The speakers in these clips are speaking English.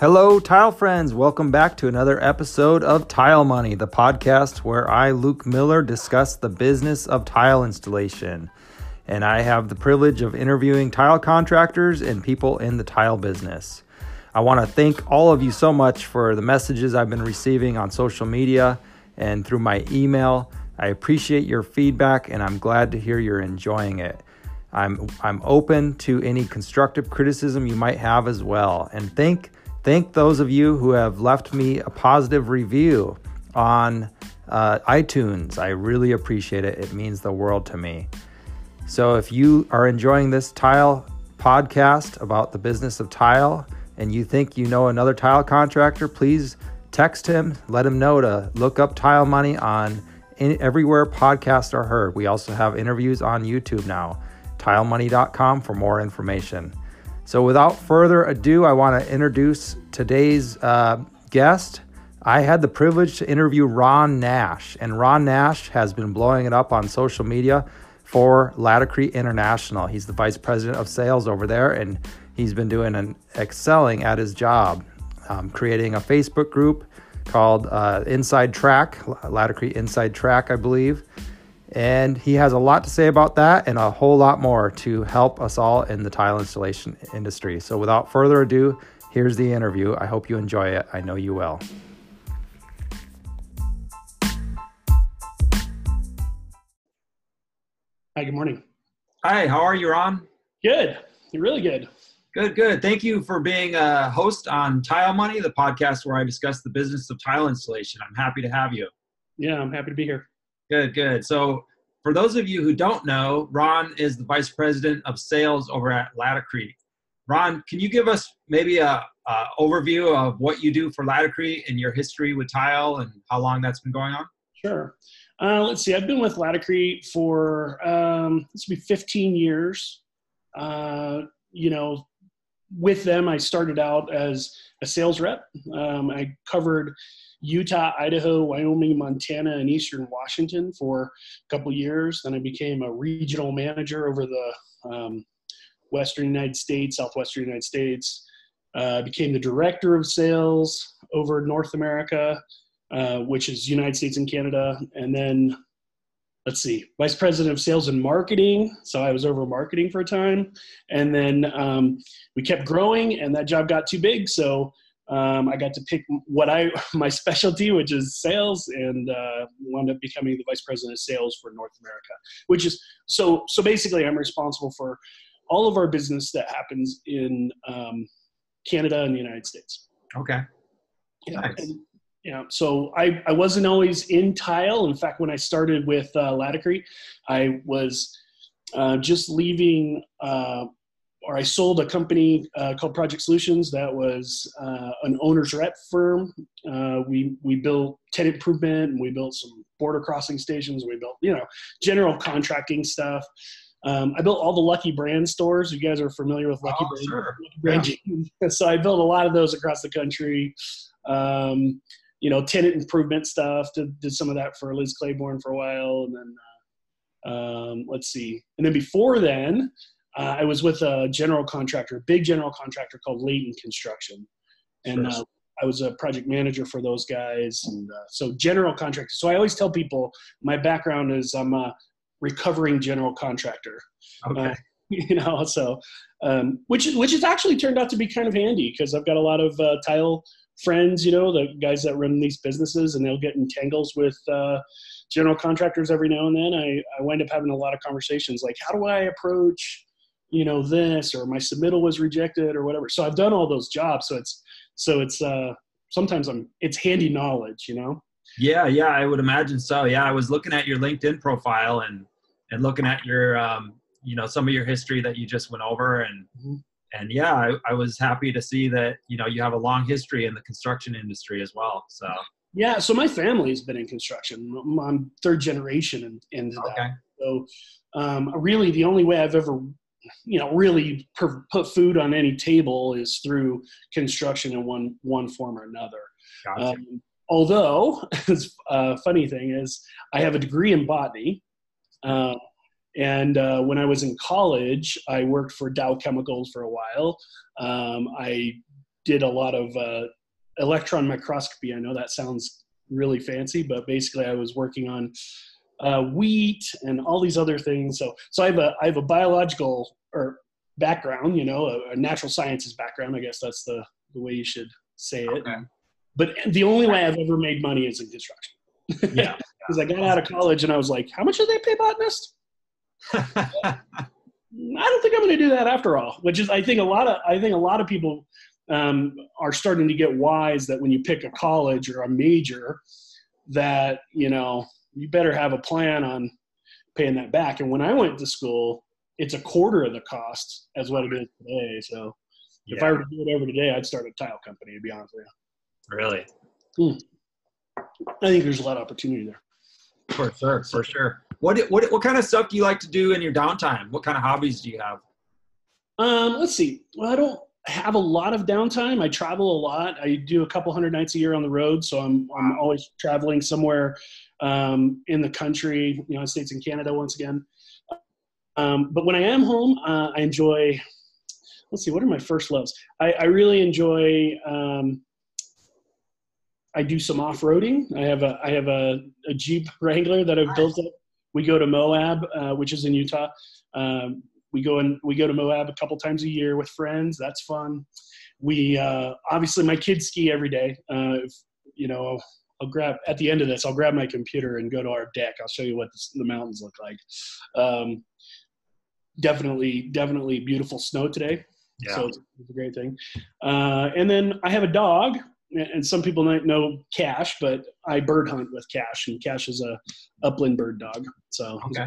Hello, tile friends. Welcome back to another episode of Tile Money, the podcast where I, Luke Miller, discuss the business of tile installation. And I have the privilege of interviewing tile contractors and people in the tile business. I want to thank all of you so much for the messages I've been receiving on social media and through my email. I appreciate your feedback and I'm glad to hear you're enjoying it. I'm I'm open to any constructive criticism you might have as well. And thank Thank those of you who have left me a positive review on uh, iTunes. I really appreciate it. It means the world to me. So, if you are enjoying this tile podcast about the business of tile and you think you know another tile contractor, please text him, let him know to look up Tile Money on in, everywhere podcasts are heard. We also have interviews on YouTube now. TileMoney.com for more information. So, without further ado, I want to introduce today's uh, guest. I had the privilege to interview Ron Nash, and Ron Nash has been blowing it up on social media for Laticrete International. He's the vice president of sales over there, and he's been doing an excelling at his job, um, creating a Facebook group called uh, Inside Track, Laticrete Inside Track, I believe. And he has a lot to say about that and a whole lot more to help us all in the tile installation industry. So, without further ado, here's the interview. I hope you enjoy it. I know you will. Hi, good morning. Hi, how are you, Ron? Good. You're really good. Good, good. Thank you for being a host on Tile Money, the podcast where I discuss the business of tile installation. I'm happy to have you. Yeah, I'm happy to be here. Good, good. So, for those of you who don't know, Ron is the vice president of sales over at Laticrete. Ron, can you give us maybe a, a, overview of what you do for Laticrete and your history with tile and how long that's been going on? Sure. Uh, let's see. I've been with Laticrete for um, this will be 15 years. Uh, you know, with them, I started out as a sales rep. Um, I covered Utah, Idaho, Wyoming, Montana, and Eastern Washington for a couple years. Then I became a regional manager over the um, Western United States, Southwestern United States. Uh, became the director of sales over North America, uh, which is United States and Canada. And then, let's see, vice president of sales and marketing. So I was over marketing for a time. And then um, we kept growing, and that job got too big. So um, I got to pick what I my specialty, which is sales, and uh, wound up becoming the vice president of sales for North America. Which is so so basically, I'm responsible for all of our business that happens in um, Canada and the United States. Okay. Yeah. Nice. And, yeah. So I I wasn't always in tile. In fact, when I started with uh, Laticrete, I was uh, just leaving uh, or I sold a company uh, called Project Solutions that was uh, an owner's rep firm. Uh, we we built tenant improvement and we built some border crossing stations. We built you know general contracting stuff. Um, I built all the Lucky Brand stores. You guys are familiar with Lucky oh, Brand. Sure. Lucky Brand yeah. so I built a lot of those across the country. Um, you know, tenant improvement stuff. Did, did some of that for Liz Claiborne for a while, and then uh, um, let's see. And then before then, uh, I was with a general contractor, big general contractor called Layton Construction, and uh, I was a project manager for those guys. And uh, so general contractor. So I always tell people my background is I'm a recovering general contractor. Okay. Uh, you know, so um, which which has actually turned out to be kind of handy because I've got a lot of uh, tile friends, you know, the guys that run these businesses, and they'll get in tangles with uh, general contractors every now and then. I, I wind up having a lot of conversations like, how do I approach you know this or my submittal was rejected or whatever. So i've done all those jobs. So it's so it's uh sometimes i'm it's handy knowledge you know? Yeah yeah i would imagine so. Yeah i was looking at your linkedin profile and and looking at your um you know some of your history that you just went over and mm-hmm. and yeah I, I was happy to see that you know you have a long history in the construction industry as well so. Yeah so my family has been in construction. I'm third generation into okay. that so um, really the only way i've ever you know really per, put food on any table is through construction in one one form or another gotcha. um, although a uh, funny thing is i have a degree in botany uh, and uh, when i was in college i worked for dow chemicals for a while um, i did a lot of uh, electron microscopy. I know that sounds really fancy, but basically I was working on uh, wheat and all these other things. So, so I have a I have a biological or background, you know, a, a natural sciences background. I guess that's the the way you should say it. Okay. But the only way I've ever made money is in construction. Yeah. Because I got out of college and I was like, how much do they pay botanists? I don't think I'm going to do that after all. Which is, I think a lot of I think a lot of people um, are starting to get wise that when you pick a college or a major, that you know you better have a plan on paying that back. And when I went to school, it's a quarter of the cost as what it is today. So yeah. if I were to do it over today, I'd start a tile company. To be honest with you. Really. Hmm. I think there's a lot of opportunity there. For sure, for sure. What what what kind of stuff do you like to do in your downtime? What kind of hobbies do you have? Um, let's see. Well, I don't have a lot of downtime. I travel a lot. I do a couple hundred nights a year on the road, so I'm I'm always traveling somewhere um, in the country, United States and Canada once again. Um, but when I am home, uh, I enjoy. Let's see, what are my first loves? I, I really enjoy. Um, I do some off-roading. I have a I have a, a Jeep Wrangler that I've built up. We go to Moab, uh, which is in Utah. Um, we go and we go to Moab a couple times a year with friends. That's fun. We uh, obviously my kids ski every day. Uh, if, you know, I'll grab at the end of this. I'll grab my computer and go to our deck. I'll show you what the, the mountains look like. Um, definitely, definitely beautiful snow today. Yeah. So it's, it's a great thing. Uh, and then I have a dog, and some people might know Cash, but I bird hunt with Cash, and Cash is a upland bird dog. So okay.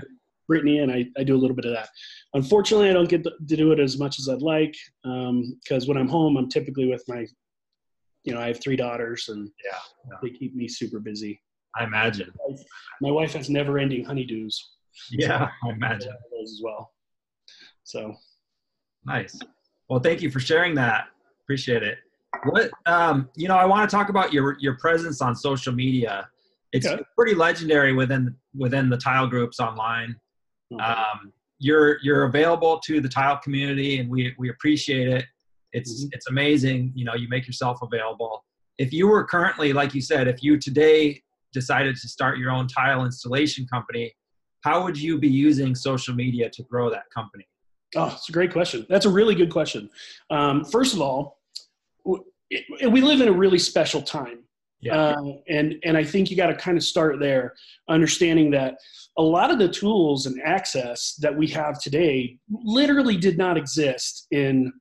Brittany, and I, I do a little bit of that. Unfortunately, I don't get to do it as much as I'd like because um, when I'm home, I'm typically with my, you know, I have three daughters, and yeah, yeah. they keep me super busy. I imagine. My wife, has never-ending honeydews. Yeah, so I imagine those as well. So nice. Well, thank you for sharing that. Appreciate it. What um, you know, I want to talk about your your presence on social media. It's okay. pretty legendary within within the tile groups online. Um, you're you're available to the tile community, and we we appreciate it. It's mm-hmm. it's amazing. You know, you make yourself available. If you were currently, like you said, if you today decided to start your own tile installation company, how would you be using social media to grow that company? Oh, it's a great question. That's a really good question. Um, first of all, we live in a really special time yeah. Uh, and and I think you got to kind of start there, understanding that a lot of the tools and access that we have today literally did not exist in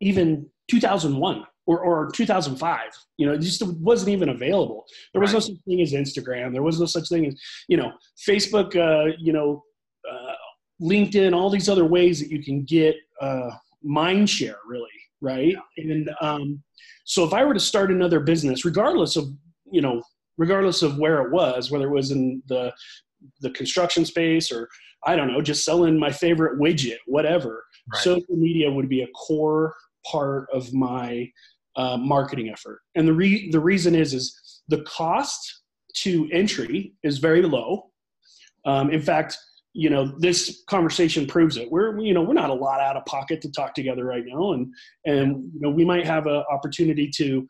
even 2001 or, or 2005 you know it just wasn't even available there was right. no such thing as instagram there was no such thing as you know facebook uh, you know uh, linkedin all these other ways that you can get uh, mind share really right yeah. and um, so if I were to start another business, regardless of you know, regardless of where it was, whether it was in the the construction space or I don't know, just selling my favorite widget, whatever, right. social media would be a core part of my uh, marketing effort. And the re- the reason is is the cost to entry is very low. Um, in fact, you know this conversation proves it. We're you know we're not a lot out of pocket to talk together right now. And and you know we might have an opportunity to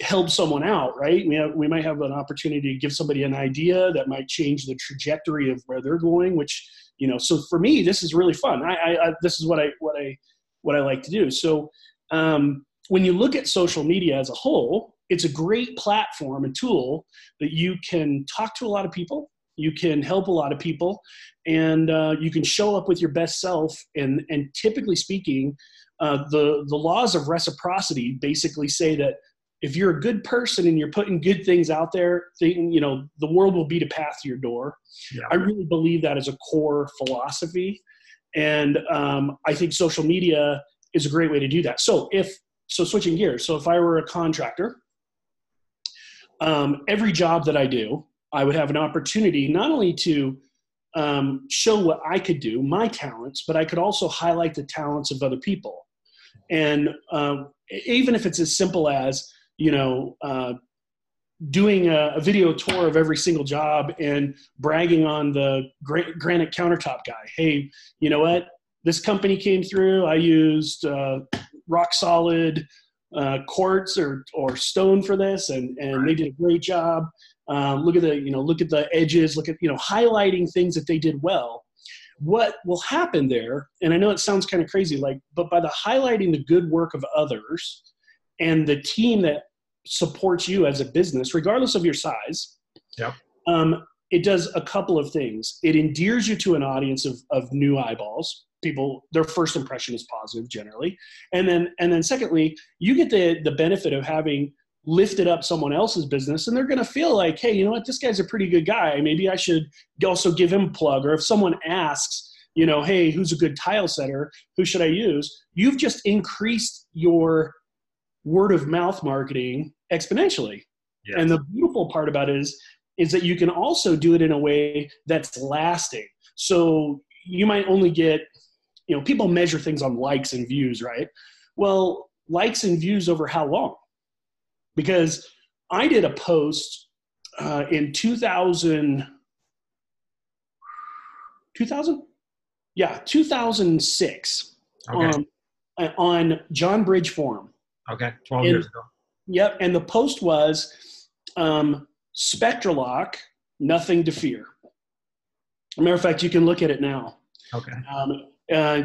help someone out right? We have we might have an opportunity to give somebody an idea that might change the trajectory of where they're going which you know so for me this is really fun. I, I, I this is what i what i what i like to do. So um, when you look at social media as a whole it's a great platform and tool that you can talk to a lot of people you can help a lot of people and uh, you can show up with your best self and and typically speaking uh, the the laws of reciprocity basically say that if you're a good person and you're putting good things out there then, you know the world will beat a path to your door yeah. i really believe that is a core philosophy and um, i think social media is a great way to do that so if so switching gears so if i were a contractor um, every job that i do I would have an opportunity not only to um, show what I could do, my talents, but I could also highlight the talents of other people. And um, even if it's as simple as, you know, uh, doing a, a, video tour of every single job and bragging on the granite countertop guy. Hey, you know what? This company came through. I used uh, rock solid uh, quartz or or stone for this, and and they did a great job. Um, look at the you know look at the edges, look at you know highlighting things that they did well. What will happen there? And I know it sounds kind of crazy, like, but by the highlighting the good work of others and the team that supports you as a business, regardless of your size, yep. um, it does a couple of things. It endears you to an audience of, of new eyeballs. People, their first impression is positive generally, and then and then secondly, you get the the benefit of having lifted up someone else's business, and they're going to feel like, hey, you know what, this guy's a pretty good guy. Maybe I should also give him a plug. Or if someone asks, you know, hey, who's a good tile setter? Who should I use? You've just increased your word of mouth marketing exponentially. Yes. And the beautiful part about it is, is that you can also do it in a way that's lasting. So you might only get, you know, people measure things on likes and views, right? Well, likes and views over how long? Because I did a post uh, in 2000, 2000? Yeah, 2006 okay. um, on John Bridge Forum. Okay, 12 and, years ago. Yep, and the post was um, Spectralock, nothing to fear. matter of fact, you can look at it now. Okay. Um, uh,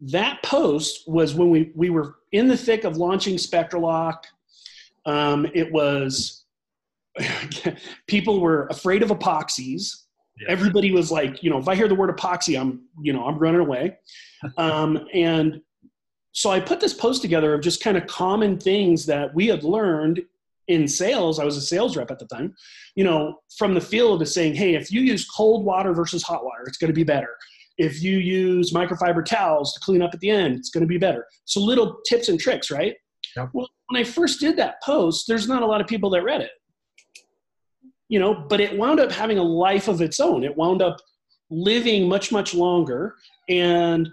that post was when we, we were in the thick of launching Spectralock. Um, it was people were afraid of epoxies. Yes. Everybody was like, you know, if I hear the word epoxy, I'm, you know, I'm running away. Um, and so I put this post together of just kind of common things that we had learned in sales. I was a sales rep at the time, you know, from the field of saying, hey, if you use cold water versus hot water, it's going to be better. If you use microfiber towels to clean up at the end, it's going to be better. So little tips and tricks, right? Yep. Well, when I first did that post, there's not a lot of people that read it. You know, but it wound up having a life of its own. It wound up living much, much longer. And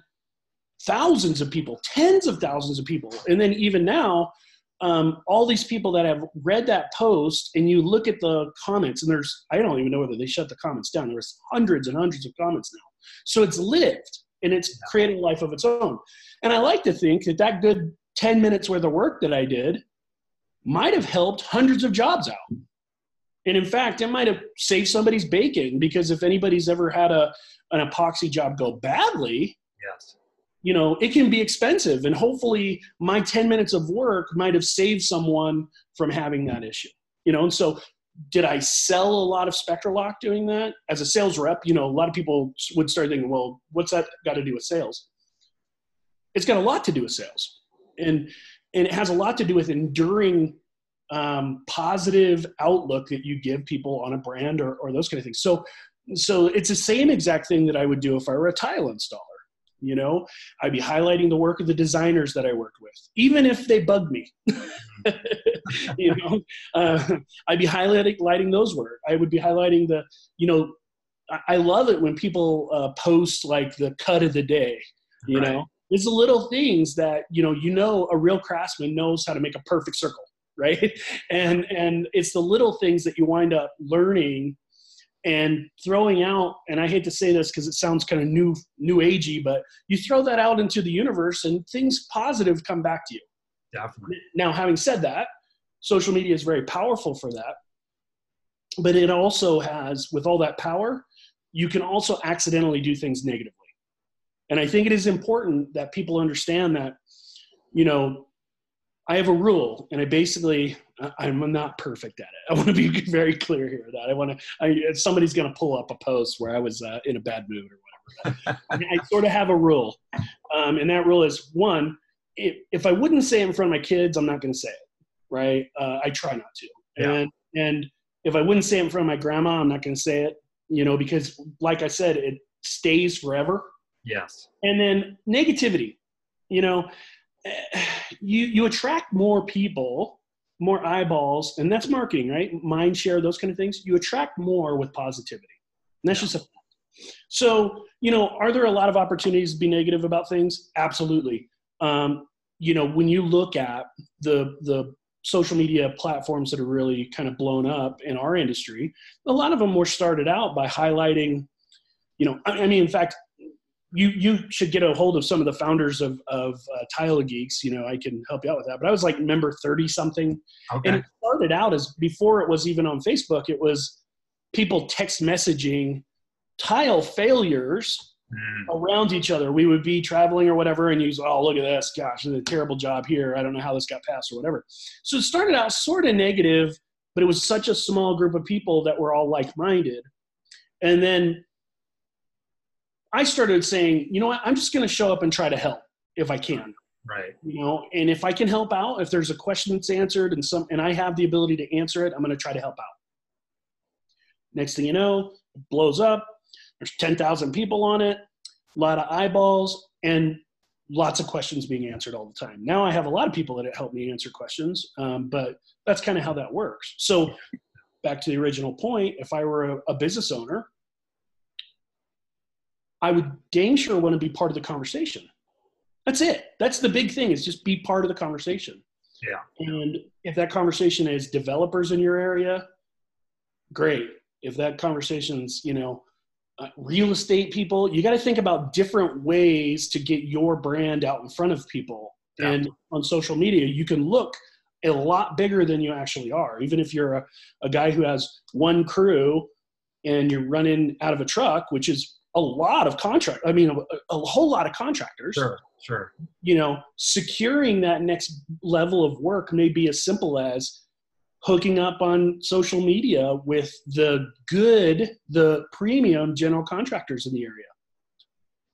thousands of people, tens of thousands of people. And then even now, um, all these people that have read that post and you look at the comments and there's i don't even know whether they shut the comments down there's hundreds and hundreds of comments now so it's lived and it's creating life of its own and i like to think that that good 10 minutes worth of work that i did might have helped hundreds of jobs out. And in fact it might have saved somebody's bacon because if anybody's ever had a an epoxy job go badly yes. you know it can be expensive. And hopefully my 10 minutes of work might have saved someone from having that issue you know? And so did i sell a lot of spectralock doing that? As a sales rep you know a lot of people would start thinking well what's that got to do with sales? It's got a lot to do with sales and and it has a lot to do with enduring um, positive outlook that you give people on a brand or, or those kind of things. So so it's the same exact thing that i would do if i were a tile installer. You know i'd be highlighting the work of the designers that i worked with even if they bugged me. You know uh, i'd be highlighting lighting those work. I would be highlighting the you know i love it when people uh, post like the cut of the day you right. know it's the little things that you know you know a real craftsman knows how to make a perfect circle right? And and it's the little things that you wind up learning and throwing out and i hate to say this because it sounds kind of new new agey but you throw that out into the universe and things positive come back to you. Definitely. Now having said that social media is very powerful for that but it also has with all that power you can also accidentally do things negatively and i think it is important that people understand that you know I have a rule, and I basically I'm not perfect at it. I want to be very clear here that I want to. I, somebody's going to pull up a post where I was uh, in a bad mood or whatever. I, sort of have a rule, um, and that rule is one: if, if I wouldn't say it in front of my kids, I'm not going to say it. Right? Uh, I try not to. Yeah. And and if I wouldn't say it in front of my grandma, I'm not going to say it. You know, because like I said, it stays forever. Yes. And then negativity. You know, you you attract more people more eyeballs and that's marketing right mind share those kind of things you attract more with positivity and that's yeah. just a so you know are there a lot of opportunities to be negative about things absolutely um, you know when you look at the the social media platforms that are really kind of blown up in our industry a lot of them were started out by highlighting you know i, I mean in fact you you should get a hold of some of the founders of of uh, Tile Geeks. You know, I can help you out with that. But I was like member thirty something, Okay. and it started out as before it was even on Facebook. It was people text messaging tile failures Mm, around each other. We would be traveling or whatever, and use, oh, look at this. Gosh, a terrible job here. I don't know how this got passed or whatever. So it started out sort of negative, but it was such a small group of people that were all like minded. And then I started saying, you know what? I'm just going to show up and try to help if I can. right. You know, and if I can help out, if there's a question that's answered and some, and I have the ability to answer it, I'm going to try to help out. Next thing you know, it blows up. There's 10,000 people on it, a lot of eyeballs, and lots of questions being answered all the time. Now I have a lot of people that help me answer questions, um, but that's kind of how that works. So back to the original point, if I were a, a business owner, I would dang sure want to be part of the conversation. That's it. That's the big thing is just be part of the conversation. Yeah. And if that conversation is developers in your area, great. If that conversation's, you know, uh, real estate people, you got to think about different ways to get your brand out in front of people. Yeah. And on social media, you can look a lot bigger than you actually are. Even if you're a, a guy who has one crew and you're running out of a truck, which is a lot of contract. I mean, a, a whole lot of contractors Sure. Sure. you know, securing that next level of work may be as simple as hooking up on social media with the good, the premium general contractors in the area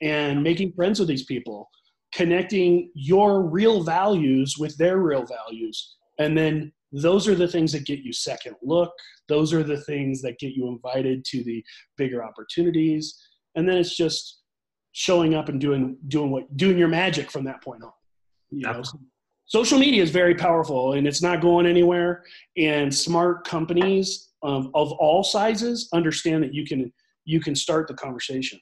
and making friends with these people, connecting your real values with their real values. And then those are the things that get you second look. Those are the things that get you invited to the bigger opportunities. And then it's just showing up and doing doing what doing your magic from that point on. You know, social media is very powerful and it's not going anywhere. And smart companies um, of all sizes understand that you can you can start the conversation.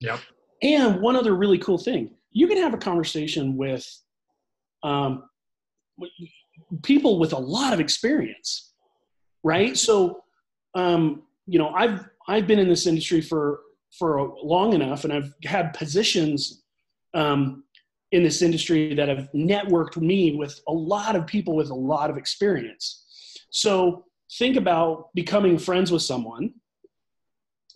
Yep. And one other really cool thing, you can have a conversation with um, people with a lot of experience, right? So, um, you know, I've I've been in this industry for for long enough, and I've had positions um, in this industry that have networked me with a lot of people with a lot of experience. So think about becoming friends with someone.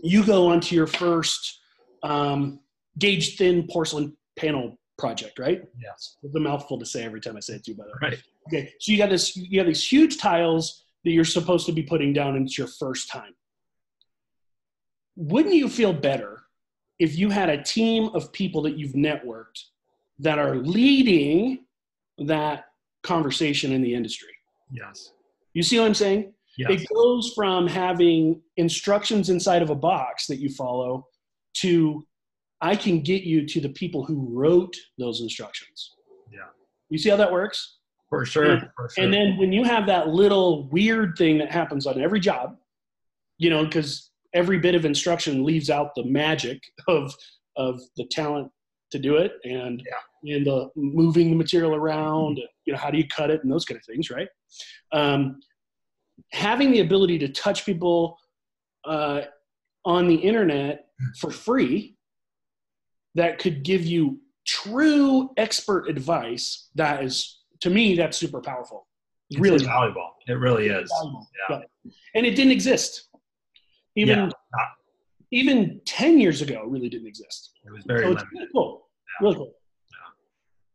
You go onto your first um, gauge thin porcelain panel project, right? Yes. It's a mouthful to say every time I say it to you, by the way. Right. Okay, so you got this, you have these huge tiles that you're supposed to be putting down, and it's your first time. Wouldn't you feel better if you had a team of people that you've networked that are leading that conversation in the industry? Yes. You see what I'm saying? Yes. It goes from having instructions inside of a box that you follow to I can get you to the people who wrote those instructions. Yeah. You see how that works? For sure. And- For sure. And then when you have that little weird thing that happens on every job, you know, because every bit of instruction leaves out the magic of of the talent to do it and and the moving the material around, you know, how do you cut it and those kind of things, right? Um, having the ability to touch people uh, on the internet for free that could give you true expert advice that is to me that's super powerful It's really valuable. It really is. Yeah. Yeah. and it didn't exist even Yeah. even 10 years ago really didn't exist It was very so limited. really cool really cool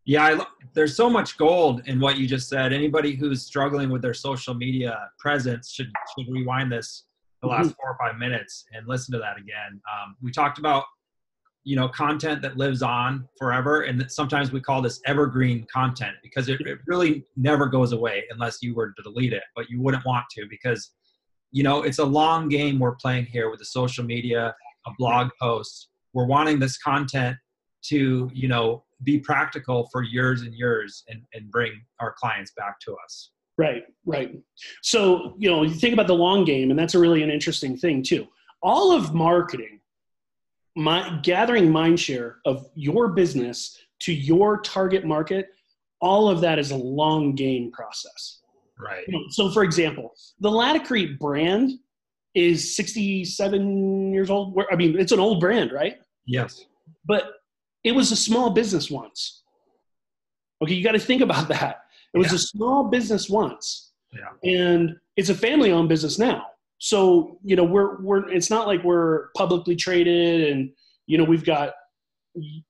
Yeah, I, there's so much gold in what you just said. Anybody who's struggling with their social media presence should should rewind this the last four or five minutes and listen to that again. Um, we talked about you know content that lives on forever, and that sometimes we call this evergreen content because it, it really never goes away unless you were to delete it. But you wouldn't want to because you know it's a long game we're playing here with the social media, a blog post. We're wanting this content to you know be practical for years and years and, and bring our clients back to us Right, right. So, you know, you think about the long game, and that's a really an interesting thing too. All of marketing, my gathering mind share of your business to your target market, all of that is a long game process. Right You know, So, for example, the Laticrete brand is 67 years old. I mean, it's an old brand, right? yes But it was a small business once. Okay, you got to think about that. It was Yeah. a small business once, Yeah. and it's a family-owned business now. So you know, we're we're it's not like we're publicly traded, and you know, we've got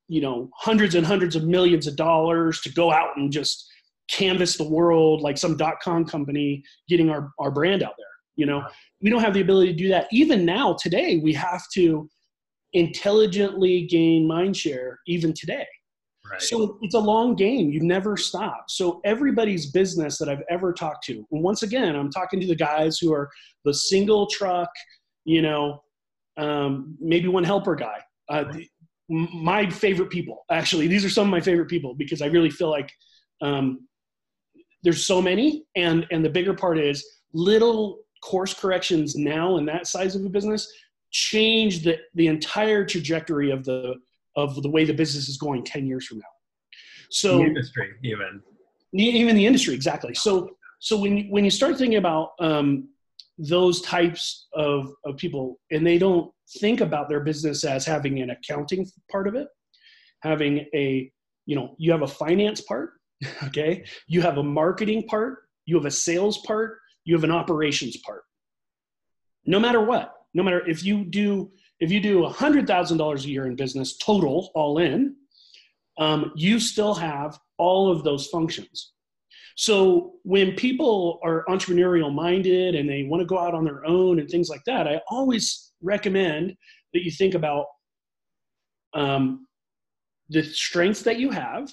you know hundreds and hundreds of millions of dollars to go out and just canvas the world like some dot-com company getting our, our brand out there you know we don't have the ability to do that even now today we have to intelligently gain mind share even today Right. so it's a long game. You never stop. So everybody's business that I've ever talked to, and once again, I'm talking to the guys who are the single truck, you know, um, maybe one helper guy. Uh, m- my favorite people, actually, these are some of my favorite people because I really feel like um, there's so many, and and the bigger part is little course corrections now in that size of a business change the the entire trajectory of the of the way the business is going 10 years from now. So the industry, even. even the industry, exactly. So so when you, when you start thinking about um, those types of, of people and they don't think about their business as having an accounting part of it, having a, you know, you have a finance part, okay? You have a marketing part, you have a sales part, you have an operations part. No matter what, no matter if you do if you do $100,000 a year in business total, all in, um, you still have all of those functions. So when people are entrepreneurial minded and they want to go out on their own and things like that, I always recommend that you think about um, the strengths that you have.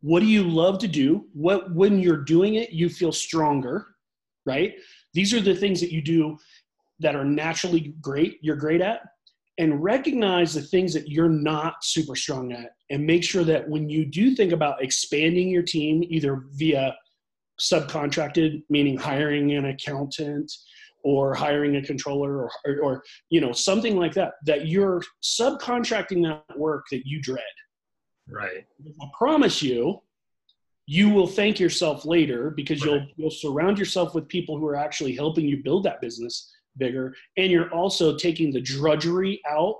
What do you love to do? What when you're doing it, you feel stronger, right? These are the things that you do that are naturally great, you're great at, and recognize the things that you're not super strong at. And make sure that when you do think about expanding your team, either via subcontracted, meaning hiring an accountant or hiring a controller or, or, or you know something like that, that you're subcontracting that work that you dread. Right. I promise you, you will thank yourself later because you'll you'll surround yourself with people who are actually helping you build that business bigger, and you're also taking the drudgery out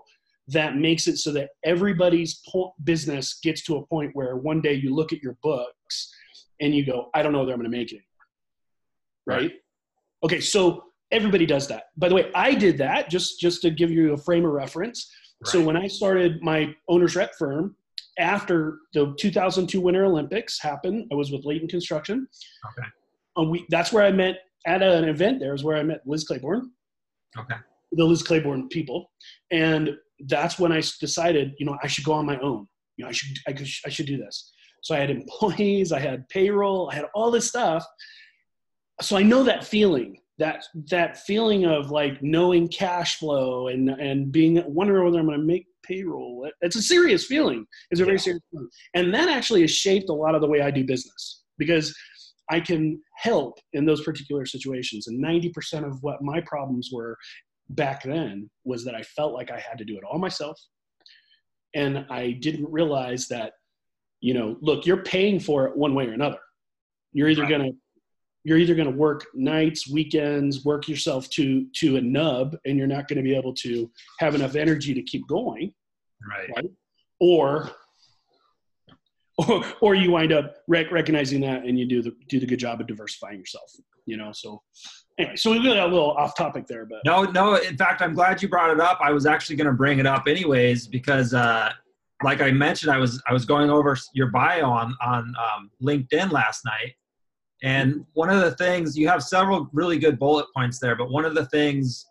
that makes it so that everybody's po- business gets to a point where one day you look at your books and you go, I don't know whether I'm going to make it anymore. Right? Okay, so everybody does that. By the way, I did that just just to give you a frame of reference. So when I started my owner's rep firm, after the 2002 Winter Olympics happened, I was with Layton Construction. Okay. We, that's where I met at an event. There is where I met Liz Claiborne, Okay. the Liz Claiborne people, and that's when I decided, you know, I should go on my own. You know, I should I, could, I should do this. So I had employees, I had payroll, I had all this stuff. So I know that feeling, that that feeling of like knowing cash flow and and being wondering whether I'm going to make payroll. It- It's a serious feeling. It's a very Yeah. serious feeling, and that actually has shaped a lot of the way I do business because I can help in those particular situations. And 90% of what my problems were back then was that I felt like I had to do it all myself. And I didn't realize that, you know, look, you're paying for it one way or another. You're either Right. going to you're either going to work nights, weekends, work yourself to to a nub and you're not going to be able to have enough energy to keep going Right. or or, or you wind up rec- recognizing that and you do the do the good job of diversifying yourself you know so anyway so we got a little off topic there but No, no. In fact, I'm glad you brought it up. I was actually going to bring it up anyways because, uh, like I mentioned, I was I was going over your bio on on um, LinkedIn last night, and one of the things you have several really good bullet points there. But one of the things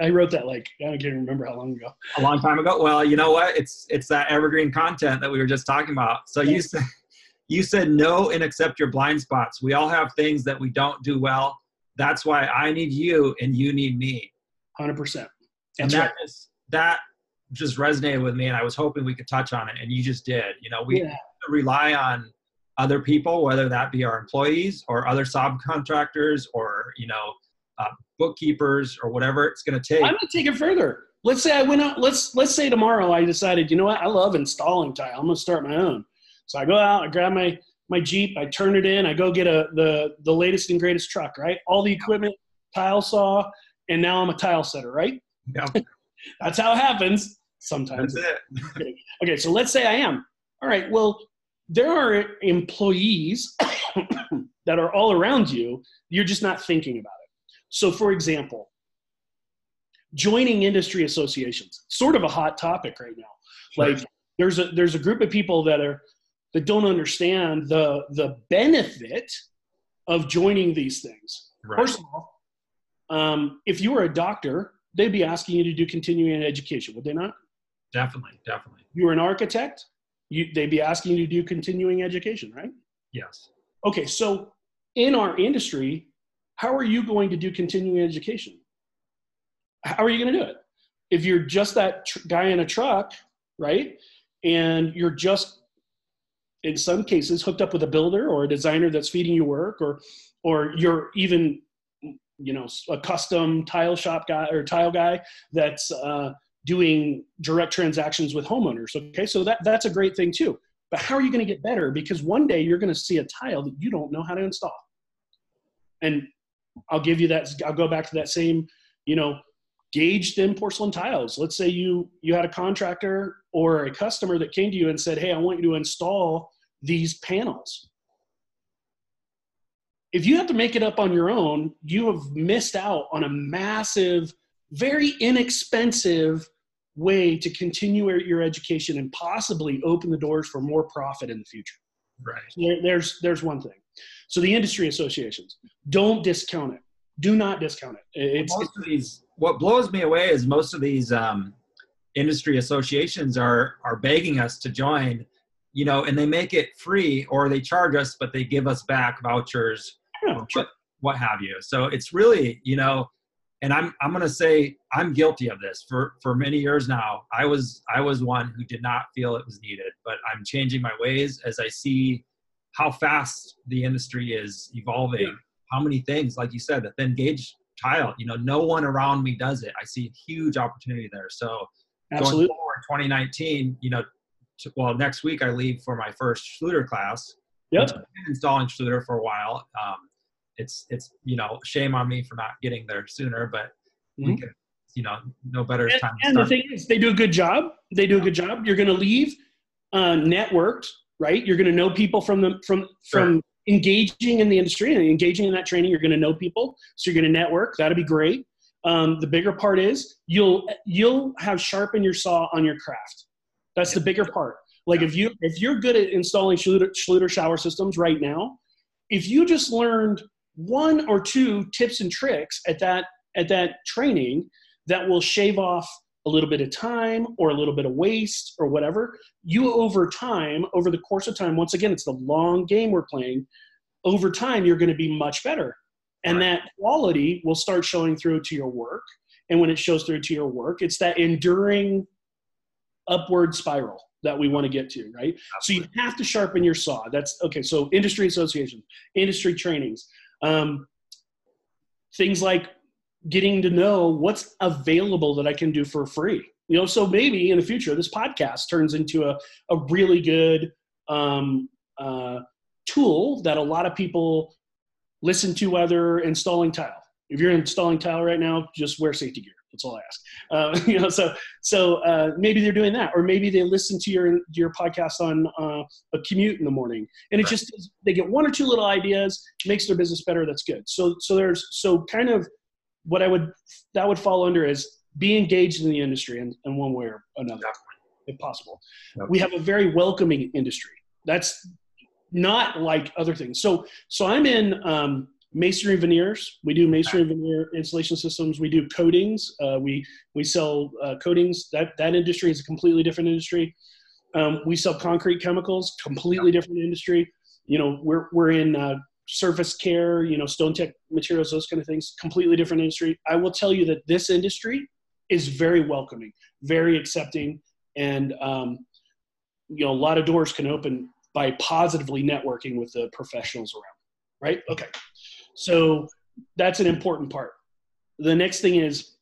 i wrote that like i can't even remember how long ago a long time ago. Well, you know what? It's it's that evergreen content that we were just talking about. So you said you said know and accept your blind spots. We all have things that we don't do well. That's why I need you and you need me. 100% and that right. just that just resonated with me and i was hoping we could touch on it and you just did you know we Yeah. rely on other people whether that be our employees or other subcontractors or you know uh, bookkeepers or whatever it's going to take i'm going to take it further let's say i went out let's let's say tomorrow i decided you know what i love installing tile i'm going to start my own so i go out i grab my my jeep i turn it in i go get a the the latest and greatest truck right all the equipment tile saw and now i'm a tile setter right Yep. that's how it happens sometimes. That's it. okay, so let's say I am. All right, well, there are employees that are all around you. You're just not thinking about it. So, for example, joining industry associations, sort of a hot topic right now. Like, there's a there's a group of people that are that don't understand the the benefit of joining these things. Right. First of all, um, if you were a doctor, they'd be asking you to do continuing education, would they not? Definitely, definitely. You were an architect, you, they'd be asking you to do continuing education, right? Yes. Okay, so in our industry, how are you going to do continuing education? How are you going to do it? If you're just that tr- guy in a truck, right? And you're just, in some cases, hooked up with a builder or a designer that's feeding you work, or, or you're even, you know, a custom tile shop guy or tile guy that's uh, doing direct transactions with homeowners. Okay, so that, that's a great thing too. But how are you going to get better? Because one day you're going to see a tile that you don't know how to install. And I'll give you that. I'll go back to that same, you know, gauge thin porcelain tiles. Let's say you you had a contractor or a customer that came to you and said, "Hey, I want you to install these panels." If you have to make it up on your own, you have missed out on a massive very inexpensive way to continue your education and possibly open the doors for more profit in the future. Right. There, there's there's one thing. So the industry associations don't discount it. Do not discount it. It's, most of these. What blows me away is most of these um, industry associations are are begging us to join. You know, and they make it free or they charge us, but they give us back vouchers, yeah, sure. what, have you. So it's really, you know, and I'm I'm going to say I'm guilty of this for for many years now. I was I was one who did not feel it was needed, but I'm changing my ways as I see how fast the industry is evolving. Yeah. How many things, like you said, that then gauge tile. You know, no one around me does it. I see a huge opportunity there. So Absolutely. going forward, 2019, you know, to, well, next week I leave for my first Schluter class. Yep. Installing Schluter for a while. Um, it's it's you know shame on me for not getting there sooner, but mm-hmm. we can you know no better and, time. and the thing is, they do a good job. They do a good job. You're going to leave uh, networked, right? You're going to know people from the from sure. from engaging in the industry and engaging in that training. You're going to know people, so you're going to network. That'll be great. Um, the bigger part is you'll you'll have sharpened your saw on your craft. That's the bigger part. Like if you if you're good at installing Schluter, Schluter shower systems right now, if you just learned one or two tips and tricks at that at that training that will shave off a little bit of time or a little bit of waste or whatever you over time over the course of time once again it's the long game we're playing over time you're going to be much better and right. that quality will start showing through to your work and when it shows through to your work it's that enduring upward spiral that we want to get to right Absolutely. so you have to sharpen your saw that's okay so industry associations industry trainings um, things like getting to know what's available that I can do for free. You know, so maybe in the future, this podcast turns into a, a really good um, uh, tool that a lot of people listen to while they're installing tile. If you're installing tile right now, just wear safety gear. That's all I ask. Uh, you know, so so uh, maybe they're doing that, or maybe they listen to your your podcast on uh, a commute in the morning, and it right. just they get one or two little ideas, makes their business better. That's good. So so there's so kind of what I would that would fall under is be engaged in the industry in, in one way or another, if possible. We have a very welcoming industry. That's not like other things. So so I'm in. Um, masonry veneers. We do masonry veneer insulation systems. We do coatings. Uh, we we sell uh, coatings. That that industry is a completely different industry. Um, we sell concrete chemicals, completely different industry. You know, we're we're in uh, surface care. You know, StoneTech materials, those kind of things. Completely different industry. I will tell you that this industry is very welcoming, very accepting, and um, you know, a lot of doors can open by positively networking with the professionals around. Right? Okay. So that's an important part. The next thing is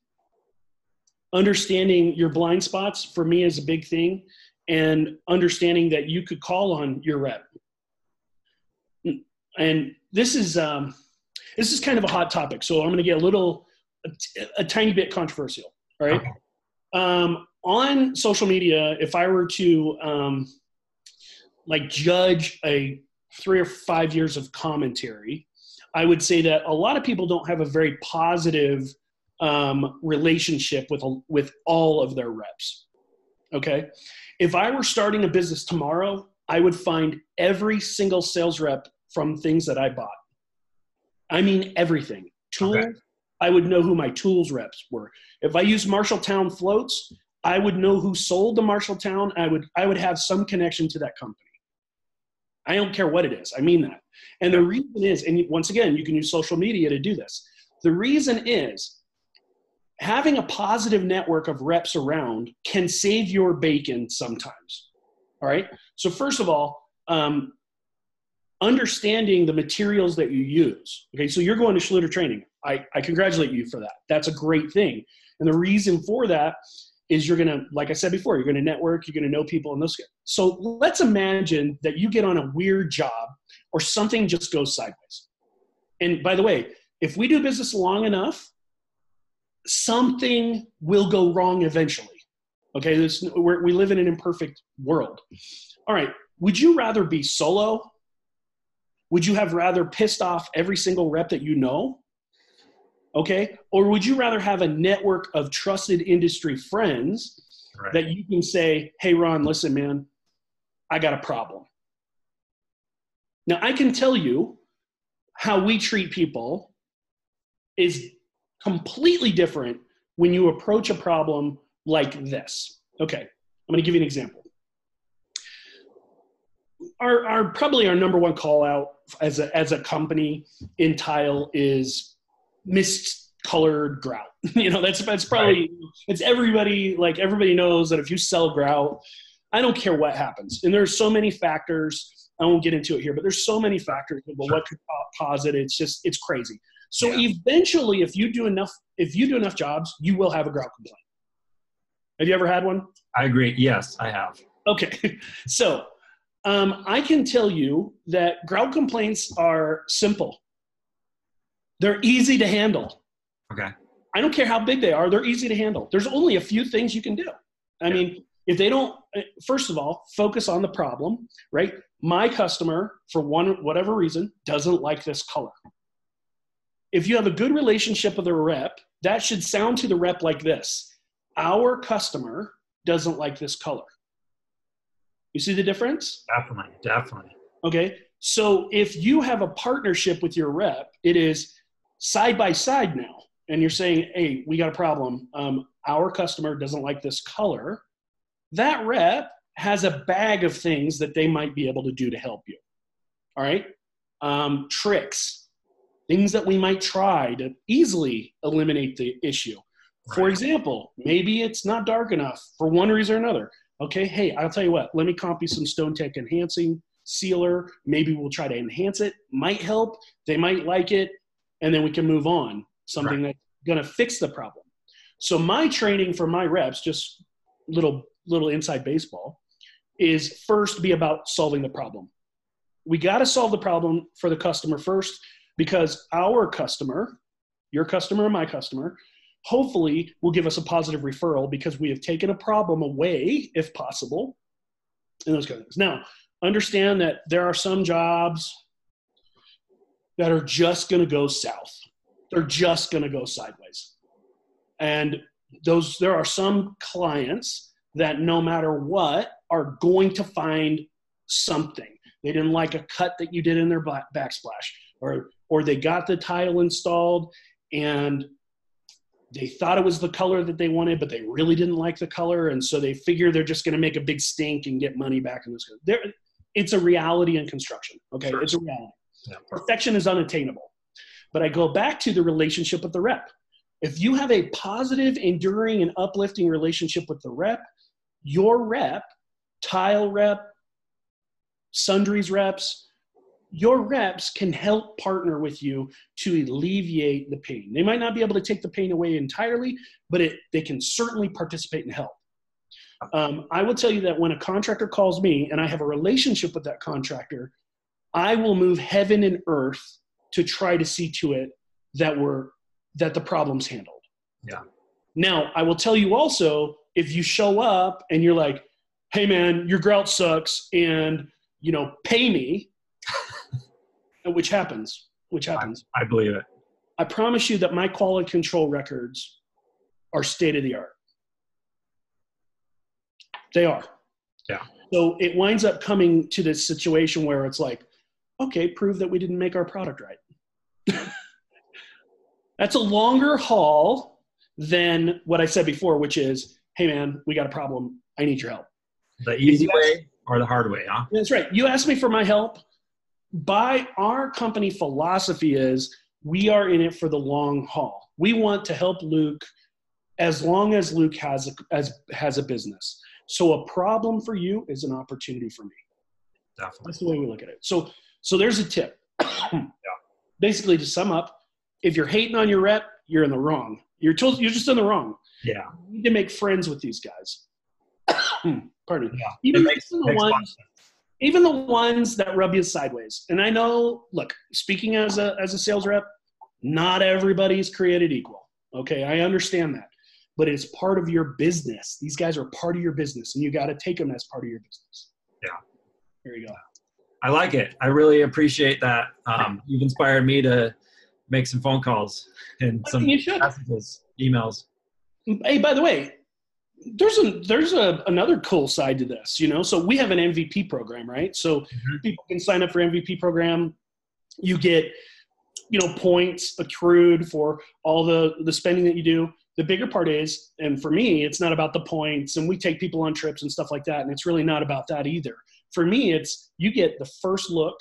understanding your blind spots for me is a big thing and understanding that you could call on your rep. And this is um, this is kind of a hot topic, so I'm going to get a little a, a, tiny bit controversial. All right. Okay. Um, on social media, if I were to um, like judge a three or five years of commentary, I would say that a lot of people don't have a very positive um, relationship with with all of their reps. Okay, if I were starting a business tomorrow, I would find every single sales rep from things that I bought. I mean everything. Tools. Okay. I would know who my tools reps were. If I use Marshalltown floats, I would know who sold the Marshalltown. I would I would have some connection to that company. I don't care what it is. I mean that. And the reason is, and once again, you can use social media to do this. The reason is having a positive network of reps around can save your bacon sometimes. All right. So first of all, um, understanding the materials that you use. Okay. So you're going to Schluter training. I, I congratulate you for that. That's a great thing. And the reason for that is you're going to, like I said before, you're going to network, you're going to know people in those. So let's imagine that you get on a weird job or something just goes sideways. And by the way, if we do business long enough, something will go wrong eventually. Okay, this, we live in an imperfect world. All right, would you rather be solo? Would you have rather pissed off every single rep that you know? Okay, or would you rather have a network of trusted industry friends right. that you can say, hey, Ron, listen, man, I got a problem. Now, I can tell you how we treat people is completely different when you approach a problem like this. Okay, I'm going to give you an example. Our, our probably our number one call out as a as a company in tile is mist colored grout. you know, that's that's probably right. it's everybody like everybody knows that if you sell grout, I don't care what happens. And there's so many factors. I won't get into it here, but there's so many factors But sure. what could cause it. It's just it's crazy. So yeah. eventually, if you do enough, if you do enough jobs, you will have a grout complaint. Have you ever had one? I agree. Yes, I have. Okay, so um, I can tell you that grout complaints are simple. They're easy to handle. Okay. I don't care how big they are; they're easy to handle. There's only a few things you can do. I yeah. mean, if they don't, eh, first of all, focus on the problem. Right? My customer, for one whatever reason, doesn't like this color if you have a good relationship with a rep, that should sound to the rep like this Our customer doesn't like this color. You see the difference? Definitely, definitely. Okay. So if you have a partnership with your rep, it is side by side now. And you're saying, hey, we got a problem. Um, our customer doesn't like this color. That rep has a bag of things that they might be able to do to help you. All right. Um, tricks, things that we might try to easily eliminate the issue. Right. For example, maybe it's not dark enough for one reason or another. Okay, hey, I'll tell you what, let me copy some StoneTech enhancing sealer. Maybe we'll try to enhance it. Might help. They might like it. And then we can move on. Something right. that's going to fix the problem. So my training for my reps, just little little inside baseball, is first be about solving the problem. We got to solve the problem for the customer first because our customer, your customer and my customer, hopefully will give us a positive referral because we have taken a problem away, if possible, and those kind of things. Now, understand that there are some jobs that are just going to go south. They're just going to go sideways. And those there are some clients that no matter what are going to find something. They didn't like a cut that you did in their backsplash or or they got the tile installed and they thought it was the color that they wanted, but they really didn't like the color, and so they figure they're just going to make a big stink and get money back in this. There, it's a reality in construction. Okay, sure. it's a reality. Yeah. Perfection is unattainable. But I go back to the relationship with the rep. If you have a positive, enduring, and uplifting relationship with the rep, your rep, tile rep, sundries reps, your reps can help partner with you to alleviate the pain. They might not be able to take the pain away entirely, but it, they can certainly participate and help. Um, I will tell you that when a contractor calls me and I have a relationship with that contractor, I will move heaven and earth to try to see to it that we're that the problem's handled. Yeah. Now, I will tell you also if you show up and you're like, "Hey, man, your grout sucks," and you know, pay me, which happens, which happens. I, I believe it. I promise you that my quality control records are state of the art. They are. Yeah. So it winds up coming to this situation where it's like, okay, prove that we didn't make our product right. That's a longer haul than what I said before, which is, hey man, we got a problem. I need your help. The easy way or the hard way, huh? That's right. You asked me for my help. By our company philosophy is we are in it for the long haul. We want to help Luke as long as Luke has a, as has a business. So a problem for you is an opportunity for me. Definitely. That's the way we look at it. So so there's a tip. yeah. Basically, to sum up, if you're hating on your rep, you're in the wrong. You're told you're just in the wrong. Yeah. You need to make friends with these guys. Pardon me. Yeah. Even, makes, the ones even the ones that rub you sideways. And I know, look, speaking as a as a sales rep, not everybody's created equal. Okay, I understand that. But it's part of your business. These guys are part of your business, and you got to take them as part of your business. Yeah. There you go. I like it. I really appreciate that. Um, you've inspired me to make some phone calls and some messages, emails. Hey, by the way, there's a there's a another cool side to this, you know. So we have an MVP program, right? So mm-hmm. people can sign up for MVP program. You get, you know, points accrued for all the the spending that you do. The bigger part is, and for me, it's not about the points, and we take people on trips and stuff like that, and it's really not about that either. For me, it's you get the first look.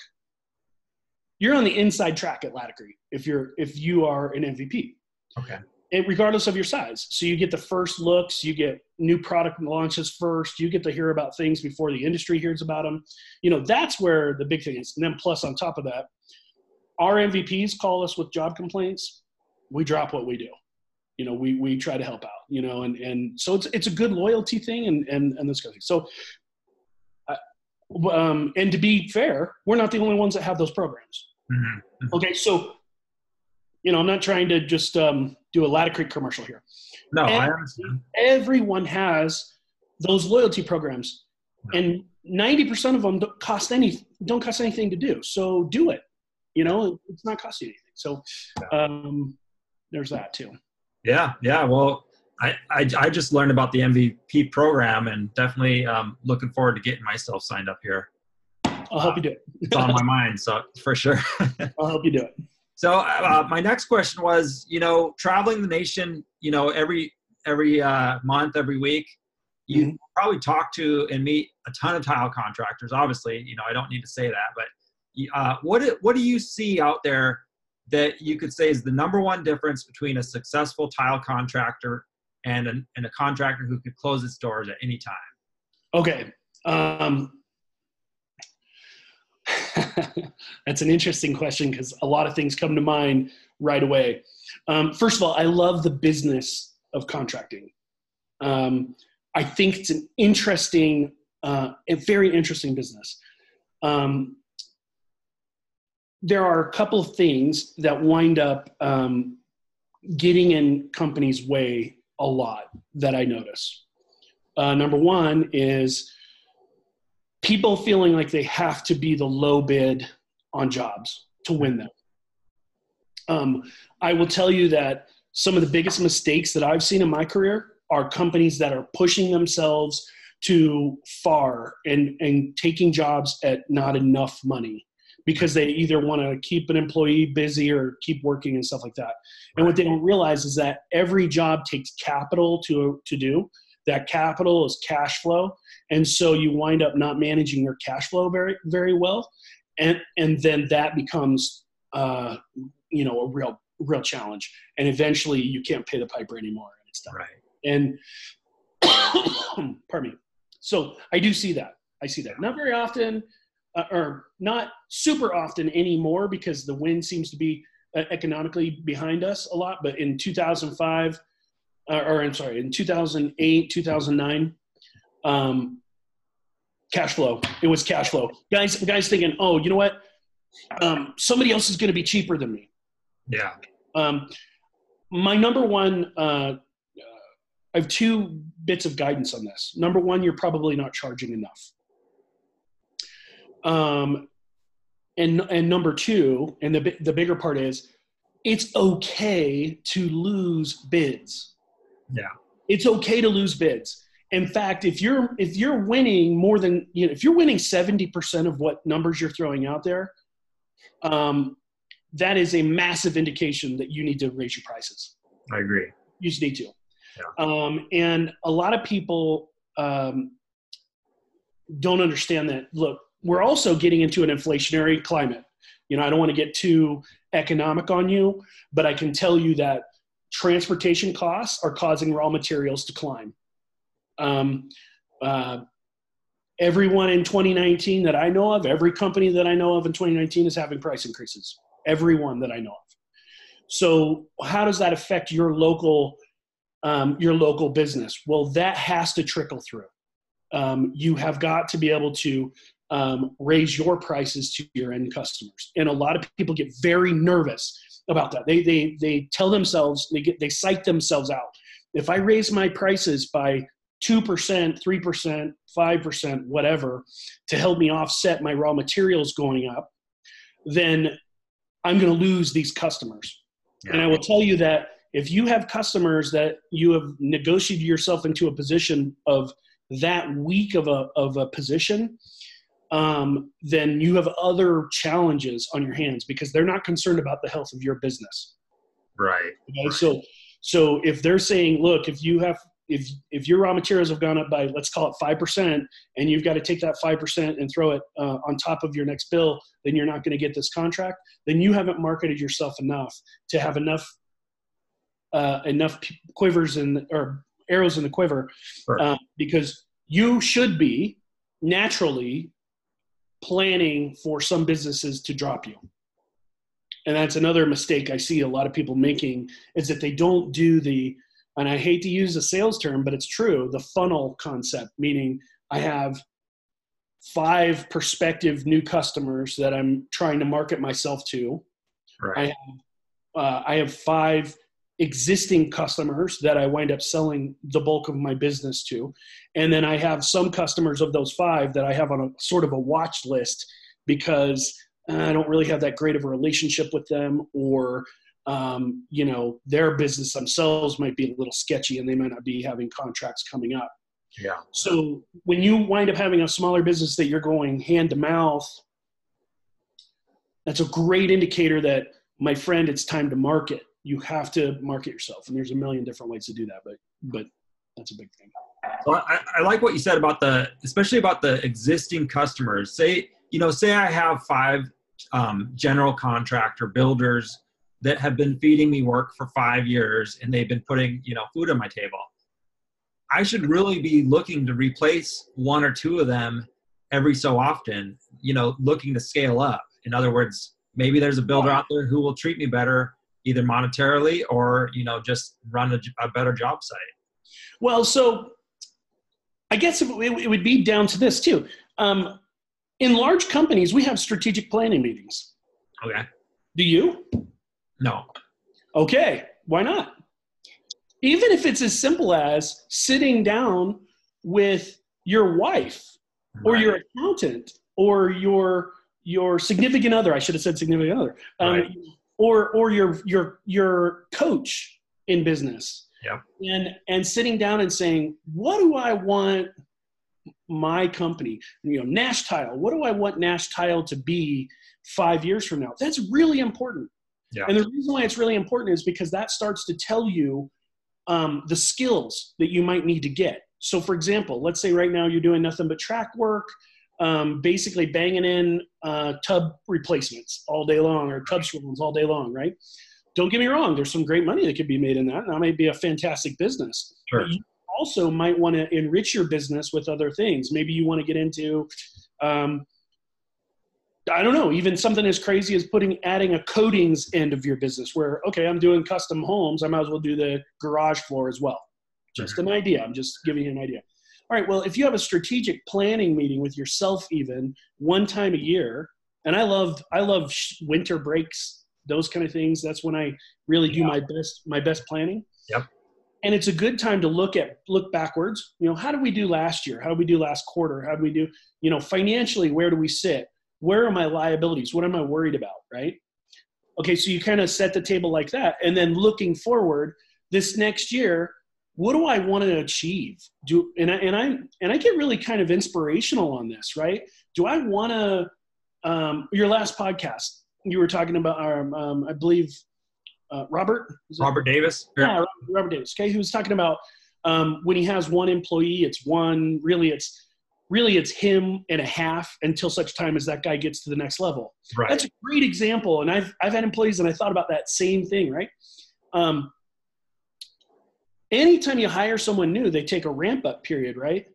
You're on the inside track at Laticrete if you're if you are an MVP. Okay. And regardless of your size. So you get the first looks, you get new product launches first, you get to hear about things before the industry hears about them. You know, that's where the big thing is. And then plus on top of that, our MVPs call us with job complaints. We drop what we do. You know, we we try to help out, you know, and and so it's it's a good loyalty thing and and and this kind of thing. So um, and to be fair, we're not the only ones that have those programs. Mm-hmm. mm-hmm. Okay, so you know, I'm not trying to just um, do a Creek commercial here. No, Every, I understand. Everyone has those loyalty programs, no. and 90% of them don't cost any don't cost anything to do. So do it. You know, it's not costing anything. So um, there's that too. Yeah, yeah. Well, I, I, I just learned about the MVP program and definitely um, looking forward to getting myself signed up here. I'll help you do it. it's on my mind, so for sure. I'll help you do it. So uh, my next question was, you know, traveling the nation, you know, every every uh, month, every week, you mm-hmm. probably talk to and meet a ton of tile contractors. Obviously, you know, I don't need to say that, but uh, what what do you see out there that you could say is the number one difference between a successful tile contractor and a, and a contractor who could close its doors at any time? Okay. Um, that's an interesting question because a lot of things come to mind right away. Um, first of all, I love the business of contracting. Um, I think it's an interesting, uh, a very interesting business. Um, there are a couple of things that wind up um, getting in companies' way a lot that I notice. Uh, number one is people feeling like they have to be the low bid on jobs to win them. Um, I will tell you that some of the biggest mistakes that I've seen in my career are companies that are pushing themselves too far and, and taking jobs at not enough money because they either want to keep an employee busy or keep working and stuff like that. And what they don't realize is that every job takes capital to to do. That capital is cash flow, and so you wind up not managing your cash flow very very well, and and then that becomes uh, you know a real real challenge. And eventually, you can't pay the piper anymore, and it's done. Right. And pardon me. So I do see that. I see that. Not very often uh, or not super often anymore because the wind seems to be uh, economically behind us a lot. But in 2005, uh, or I'm sorry, in 2008, 2009, um, cash flow. It was cash flow. Guys, guys thinking, oh, you know what? Um, somebody else is going to be cheaper than me. Yeah. Um, my number one uh, I have two bits of guidance on this. Number one, you're probably not charging enough. Um, and and number two, and the the bigger part is, it's okay to lose bids. Yeah. It's okay to lose bids. In fact, if you're if you're winning more than you know, if you're winning seventy percent of what numbers you're throwing out there, um, that is a massive indication that you need to raise your prices. I agree. You just need to. Yeah. Um, and a lot of people um, don't understand that. Look, we're also getting into an inflationary climate. You know, I don't want to get too economic on you, but I can tell you that transportation costs are causing raw materials to climb. Um, uh, everyone in 2019 that I know of, every company that I know of in 2019 is having price increases. Everyone that I know of. So, how does that affect your local um, your local business? Well, that has to trickle through. Um, you have got to be able to um, raise your prices to your end customers, and a lot of people get very nervous about that. They they they tell themselves they get they psych themselves out. If I raise my prices by two percent, three percent, five percent, whatever, to help me offset my raw materials going up, then I'm going to lose these customers. Yeah. And I will tell you that if you have customers that you have negotiated yourself into a position of that weak of a of a position, um, then you have other challenges on your hands because they're not concerned about the health of your business. Right. Okay. Right. So so if they're saying, look, if you have if if your raw materials have gone up by let's call it five percent, and you've got to take that five percent and throw it uh, on top of your next bill, then you're not going to get this contract. Then you haven't marketed yourself enough to have enough uh, enough quivers and or arrows in the quiver, right. uh, because you should be naturally planning for some businesses to drop you. And that's another mistake I see a lot of people making is that they don't do the and I hate to use a sales term, but it's true, the funnel concept, meaning I have five prospective new customers that I'm trying to market myself to. Right. I have, uh, I have five existing customers that I wind up selling the bulk of my business to. And then I have some customers of those five that I have on a sort of a watch list because I don't really have that great of a relationship with them or um, you know, their business themselves might be a little sketchy and they might not be having contracts coming up. Yeah. So when you wind up having a smaller business that you're going hand to mouth, that's a great indicator that, my friend, it's time to market. You have to market yourself, and there's a million different ways to do that, but but that's a big thing. I, I like what you said about the, especially about the existing customers. Say, you know, say I have five um, general contractor builders that have been feeding me work for five years and they've been putting you know food on my table i should really be looking to replace one or two of them every so often you know looking to scale up in other words maybe there's a builder out there who will treat me better either monetarily or you know just run a, a better job site well so i guess it, it would be down to this too um, in large companies we have strategic planning meetings okay do you no. Okay, why not? Even if it's as simple as sitting down with your wife or right. your accountant or your your significant other, I should have said significant other, um, right. Or or your your your coach in business. Yeah. And and sitting down and saying, what do I want my company, you know, Nash Tile, what do I want Nash Tile to be five years from now? That's really important. Yeah. And the reason why it's really important is because that starts to tell you um, the skills that you might need to get. So, for example, let's say right now you're doing nothing but track work, um, basically banging in uh, tub replacements all day long or tub swirls all day long, right? Don't get me wrong, there's some great money that could be made in that, and that might be a fantastic business. Sure. You also might want to enrich your business with other things. Maybe you want to get into um, I don't know, even something as crazy as putting adding a coatings end of your business where, okay, I'm doing custom homes, I might as well do the garage floor as well. Just an idea. I'm just giving you an idea. All right, well, if you have a strategic planning meeting with yourself even one time a year, and I love I love winter breaks, those kind of things. That's when I really do yeah. my best my best planning. Yep. and it's a good time to look at look backwards you know how did we do last year how did we do last quarter how did we do you know financially where do we sit where are my liabilities what am i worried about right okay so you kind of set the table like that and then looking forward this next year what do i want to achieve do and i and i and i get really kind of inspirational on this right do i want to um, your last podcast you were talking about um, um, i believe uh, Robert. Robert Davis. Yeah, Robert Davis. Okay, he was talking about um, when he has one employee, it's one. Really, it's really it's him and a half until such time as that guy gets to the next level. Right. That's a great example, and I've I've had employees and I thought about that same thing. Right. Um, anytime you hire someone new, they take a ramp up period, right?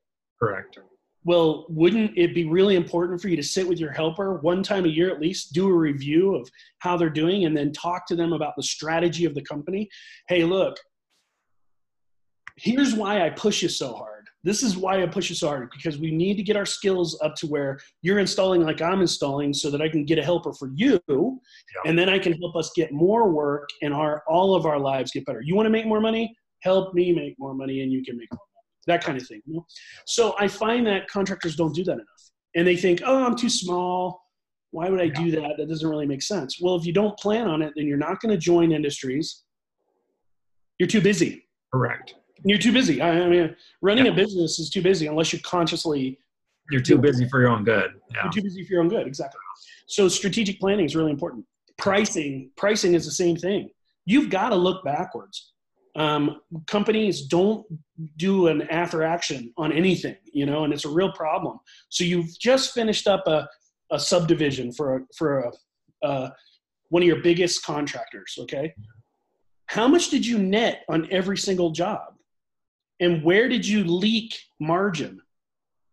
Correct well, wouldn't it be really important for you to sit with your helper one time a year at least, do a review of how they're doing, and then talk to them about the strategy of the company? Hey, look, here's why I push you so hard. This is why I push you so hard because we need to get our skills up to where you're installing like I'm installing so that I can get a helper for you yeah. and then I can help us get more work and our all of our lives get better. You want to make more money? Help me make more money and you can make more that kind of thing. You know? So I find that contractors don't do that enough. And they think, oh, I'm too small. Why would I do that? That doesn't really make sense. Well, if you don't plan on it, then you're not going to join industries. You're too busy. Correct. You're too busy. I mean, running yeah. a business is too busy unless you consciously. You're too busy for your own good. Yeah. You're too busy for your own good. Exactly. So strategic planning is really important. Pricing, pricing is the same thing. You've got to look backwards um, companies don't do an after action on anything, you know, and it's a real problem. So you've just finished up a, a subdivision for a, for a, one of your biggest contractors. Okay, how much did you net on every single job, and where did you leak margin?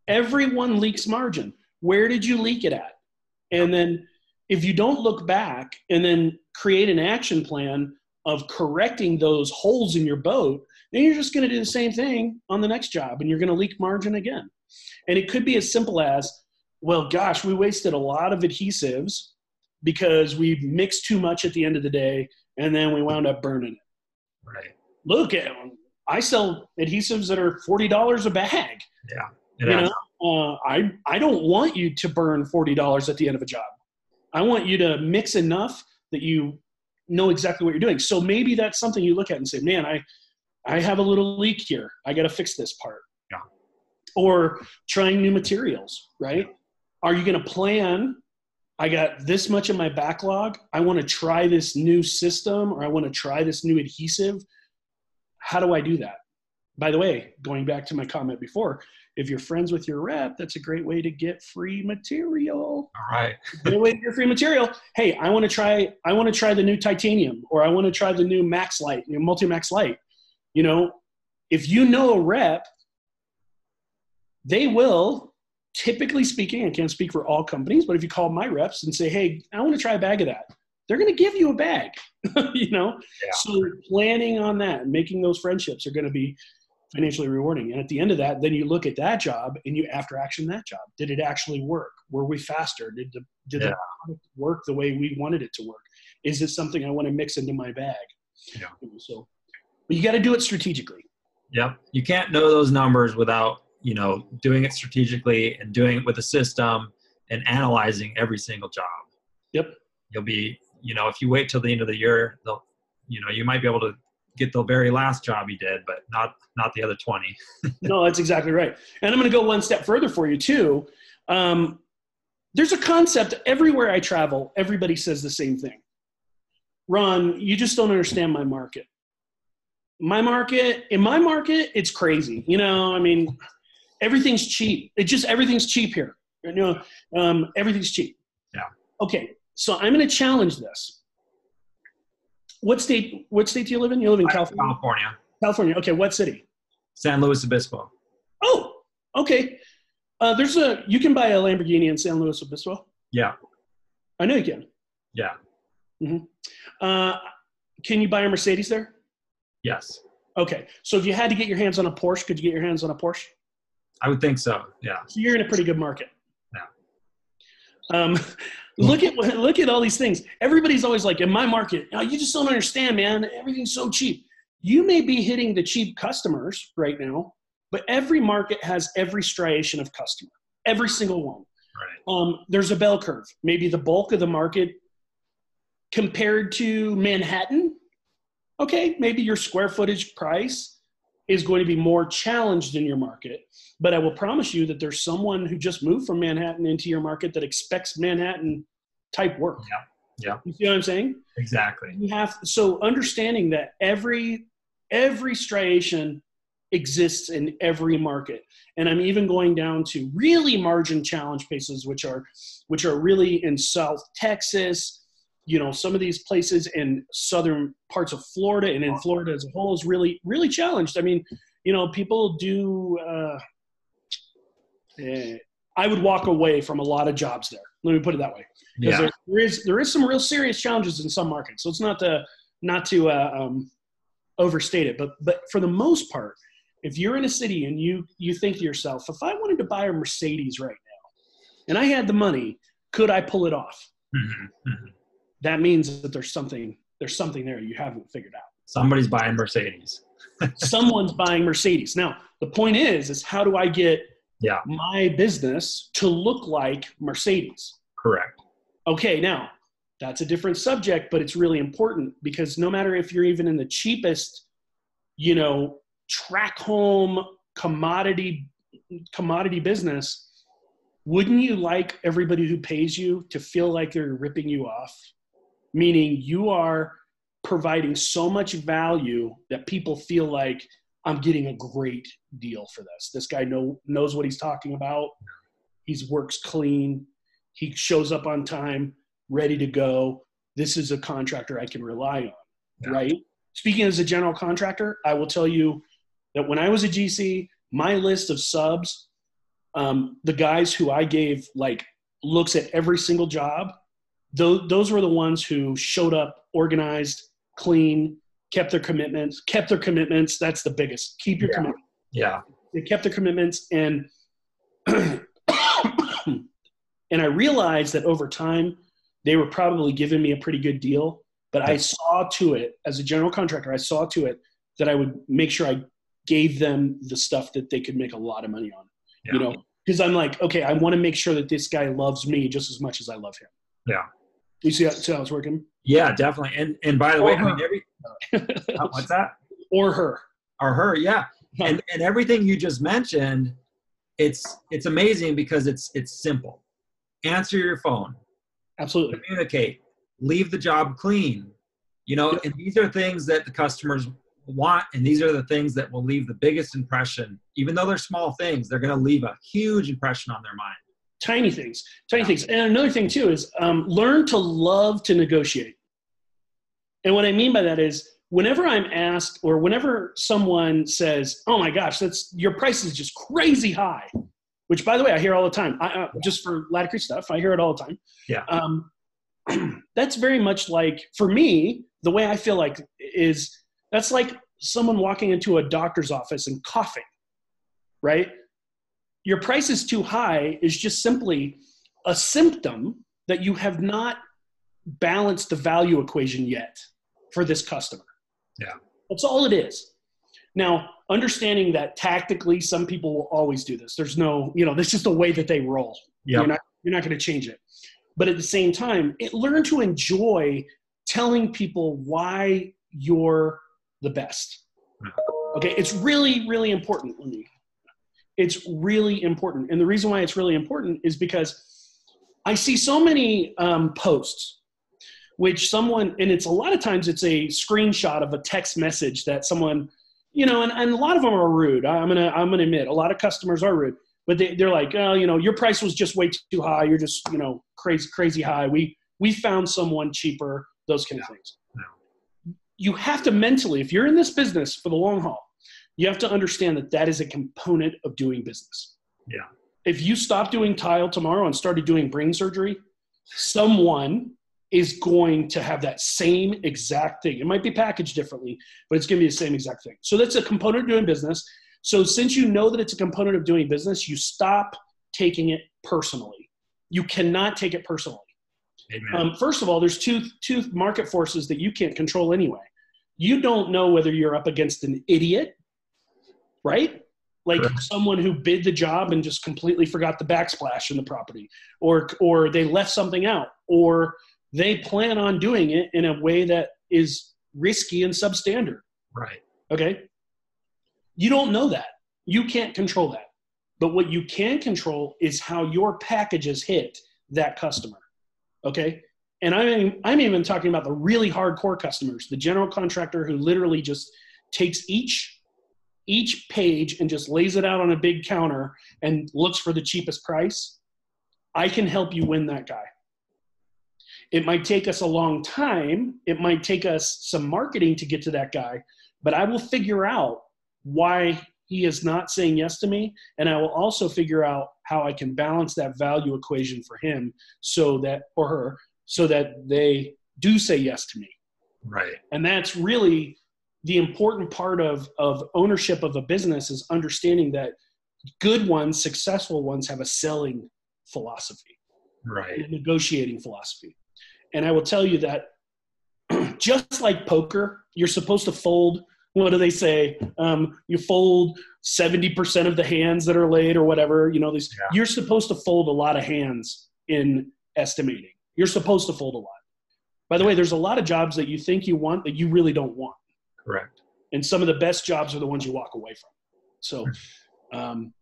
Everyone leaks margin. Where did you leak it at? And then if you don't look back and then create an action plan of correcting those holes in your boat, then you're just going to do the same thing on the next job and you're going to leak margin again. And it could be as simple as, well, gosh, we wasted a lot of adhesives because we mixed too much at the end of the day and then we wound up burning it. Right. Look at I sell adhesives that are forty dollars a bag. Yeah. You know, uh, I I don't want you to burn forty dollars at the end of a job. I want you to mix enough that you know exactly what you're doing. So maybe that's something you look at and say, man, I, I have a little leak here. I got to fix this part. Yeah. Or trying new materials, right? Are you going to plan? I got this much in my backlog. I want to try this new system or I want to try this new adhesive. How do I do that? By the way, going back to my comment before, if you're friends with your rep, that's a great way to get free material. All right. great way to get free material. Hey, I want to try. I want to try the new titanium, or I want to try the new Max Light, you know, Multi Max Light. You know, if you know a rep, they will. Typically speaking, I can't speak for all companies, but if you call my reps and say, "Hey, I want to try a bag of that," they're going to give you a bag. you know, yeah. so planning on that, making those friendships are going to be financially rewarding. And at the end of that, then you look at that job and you after action that job. Did it actually work? Were we faster? Did the did yeah. the product work the way we wanted it to work? Is it something I want to mix into my bag? Yeah. So, but you got to do it strategically. Yep. You can't know those numbers without you know doing it strategically and doing it with a system and analyzing every single job. Yep. You'll be you know if you wait till the end of the year, they'll you know you might be able to get the very last job he did, but not not the other 20. no, that's exactly right. And I'm going to go one step further for you too. Um, there's a concept everywhere I travel. Everybody says the same thing. Ron, you just don't understand my market. My market, in my market, it's crazy. You know, I mean, everything's cheap. It just everything's cheap here. You know, um, everything's cheap. Yeah. Okay, so I'm going to challenge this what state? What state do you live in? You live in California. California. California. Okay. What city? San Luis Obispo. Oh, okay. Uh, there's a you can buy a Lamborghini in San Luis Obispo. Yeah. I know you can. Yeah. Mm-hmm. Uh, can you buy a Mercedes there? Yes. Okay. So if you had to get your hands on a Porsche, could you get your hands on a Porsche? I would think so. Yeah. So you're in a pretty good market. Um, look at look at all these things. Everybody's always like, in my market, oh, you just don't understand, man. Everything's so cheap. you may be hitting the cheap customers right now, but every market has every striation of customer, every single one. Right. Um, there's a bell curve. Maybe the bulk of the market compared to Manhattan, okay, maybe your square footage price is going to be more challenged in your market. But I will promise you that there's someone who just moved from Manhattan into your market that expects Manhattan type work. Yeah. Yeah. You see what I'm saying? Exactly. You have so understanding that every every striation exists in every market and i'm even going down to really margin challenge places which are which are really in south texas you know some of these places in southern parts of florida and in florida as a whole is really really challenged. I mean you know people do uh, eh, i would walk away from a lot of jobs there. Let me put it that way. Yeah. there, there is there is some real serious challenges in some markets. So it's not to not to uh, um, overstate it but but for the most part if you're in a city and you you think to yourself if i wanted to buy a mercedes right now and i had the money could i pull it off? Mhm, mhm. That means that there's something there's something there you haven't figured out Somebody's buying Mercedes. someone's buying mercedes now the point is is how do i get Yeah. my business to look like mercedes Correct. okay now that's a different subject but it's really important because no matter if you're even in the cheapest you know tract home commodity commodity business wouldn't you like everybody who pays you to feel like they're ripping you off meaning you are providing so much value that people feel like i'm getting a great deal for this. This guy know, knows what he's talking about. He's works clean. He shows up on time ready to go. This is a contractor i can rely on Yeah. right? Speaking as a general contractor i will tell you that when i was a gc my list of subs um, the guys who i gave like looks at every single job those, those were the ones who showed up organized clean kept their commitments kept their commitments that's the biggest keep your Yeah. commitment Yeah. they kept their commitments and and i realized that over time they were probably giving me a pretty good deal but i saw to it as a general contractor i saw to it that i would make sure i gave them the stuff that they could make a lot of money on Yeah. you know because i'm like okay i want to make sure that this guy loves me just as much as i love him Yeah. You see how, see how it's working Yeah, definitely. And and by the way, I mean every what's that? or her Or her, yeah. And and everything you just mentioned, it's it's amazing because it's it's simple. Answer your phone, absolutely communicate, leave the job clean. You know, Yep. and these are things that the customers want, and these are the things that will leave the biggest impression. Even though they're small things, they're going to leave a huge impression on their mind. Tiny things tiny things. And another thing too is um, learn to love to negotiate. And what i mean by that is whenever i'm asked or whenever someone says oh my gosh that's your price is just crazy high which by the way i hear all the time. I, uh, just for Laticrete stuff i hear it all the time. Yeah. um, that's very much like for me the way i feel like is that's like someone walking into a doctor's office and coughing right your price is too high is just simply a symptom that you have not balanced the value equation yet for this customer. Yeah. That's all it is. Now, understanding that tactically some people will always do this. There's no, you know, that's just the way that they roll. Yeah. You're not you're not going to change it. But at the same time, it learn to enjoy telling people why you're the best. Okay, it's really really important. Me it's really important. And the reason why it's really important is because I see so many um, posts, which someone, and it's a lot of times it's a screenshot of a text message that someone, you know, and, and a lot of them are rude. I'm gonna I'm gonna admit a lot of customers are rude, but they, they're like, oh, you know, your price was just way too high. You're just you know crazy crazy high. We we found someone cheaper. Those kind of things. You have to mentally, if you're in this business for the long haul, you have to understand that that is a component of doing business. Yeah. If you stop doing tile tomorrow and started doing brain surgery, someone is going to have that same exact thing. It might be packaged differently, but it's going to be the same exact thing. So that's a component of doing business. So since you know that it's a component of doing business, you stop taking it personally. You cannot take it personally. Amen. Um, first of all, there's two two market forces that you can't control anyway. you don't know whether you're up against an idiot, right? Like Correct. someone who bid the job and just completely forgot the backsplash in the property, or or they left something out, or they plan on doing it in a way that is risky and substandard. Right. Okay. You don't know that. You can't control that. But what you can control is how your packages hit that customer. Okay. And I'm, I'm even talking about the really hardcore customers, the general contractor who literally just takes each each page and just lays it out on a big counter and looks for the cheapest price. I can help you win that guy. It might take us a long time. It might take us some marketing to get to that guy, but I will figure out why he is not saying yes to me. And I will also figure out how I can balance that value equation for him so that, or her, so that they do say yes to me. Right. And that's really the important part of, of ownership of a business is understanding that good ones, successful ones have a selling philosophy Right. a negotiating philosophy. And I will tell you that just like poker, you're supposed to fold. What do they say? Um, you fold 70% of the hands that are laid or whatever. You know, these, Yeah. you're supposed to fold a lot of hands in estimating. You're supposed to fold a lot. By the way, there's a lot of jobs that you think you want that you really don't want. Correct. And some of the best jobs are the ones you walk away from. So, um,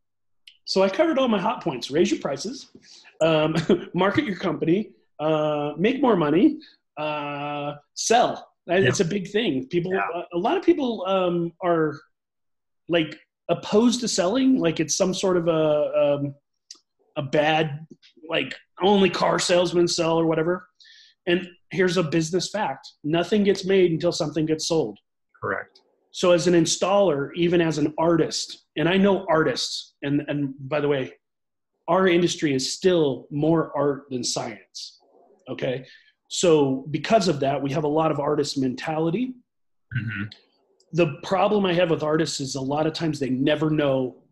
so I covered all my hot points. Raise your prices, um, market your company, uh, make more money, uh, sell. That- It's a big thing. People, Yeah. a, a lot of people um, are like opposed to selling, like it's some sort of a um, a bad, like only car salesmen sell or whatever. And here's a business fact: nothing gets made until something gets sold. Correct. So as an installer, even as an artist, and I know artists, and and by the way, our industry is still more art than science. Okay. So because of that, we have a lot of artist mentality. hmm The problem I have with artists is a lot of times they never know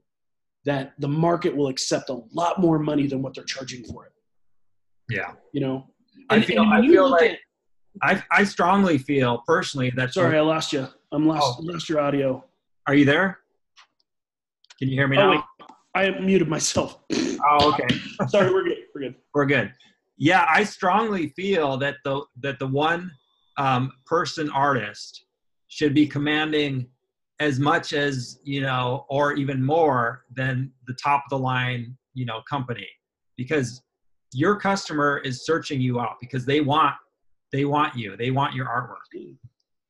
that the market will accept a lot more money than what they're charging for it. Yeah. You know? I feel- I feel like- I, I strongly feel personally that. sorry, I lost you. I'm lost, Oh. lost your audio. Are you there? Can you hear me Oh, now? I muted myself. Oh, okay. sorry, we're good. We're good. We're good. Yeah, I strongly feel that the that the one um, person artist should be commanding as much as you know, or even more than the top of the line, you know, company, because your customer is searching you out because they want they want you, they want your artwork.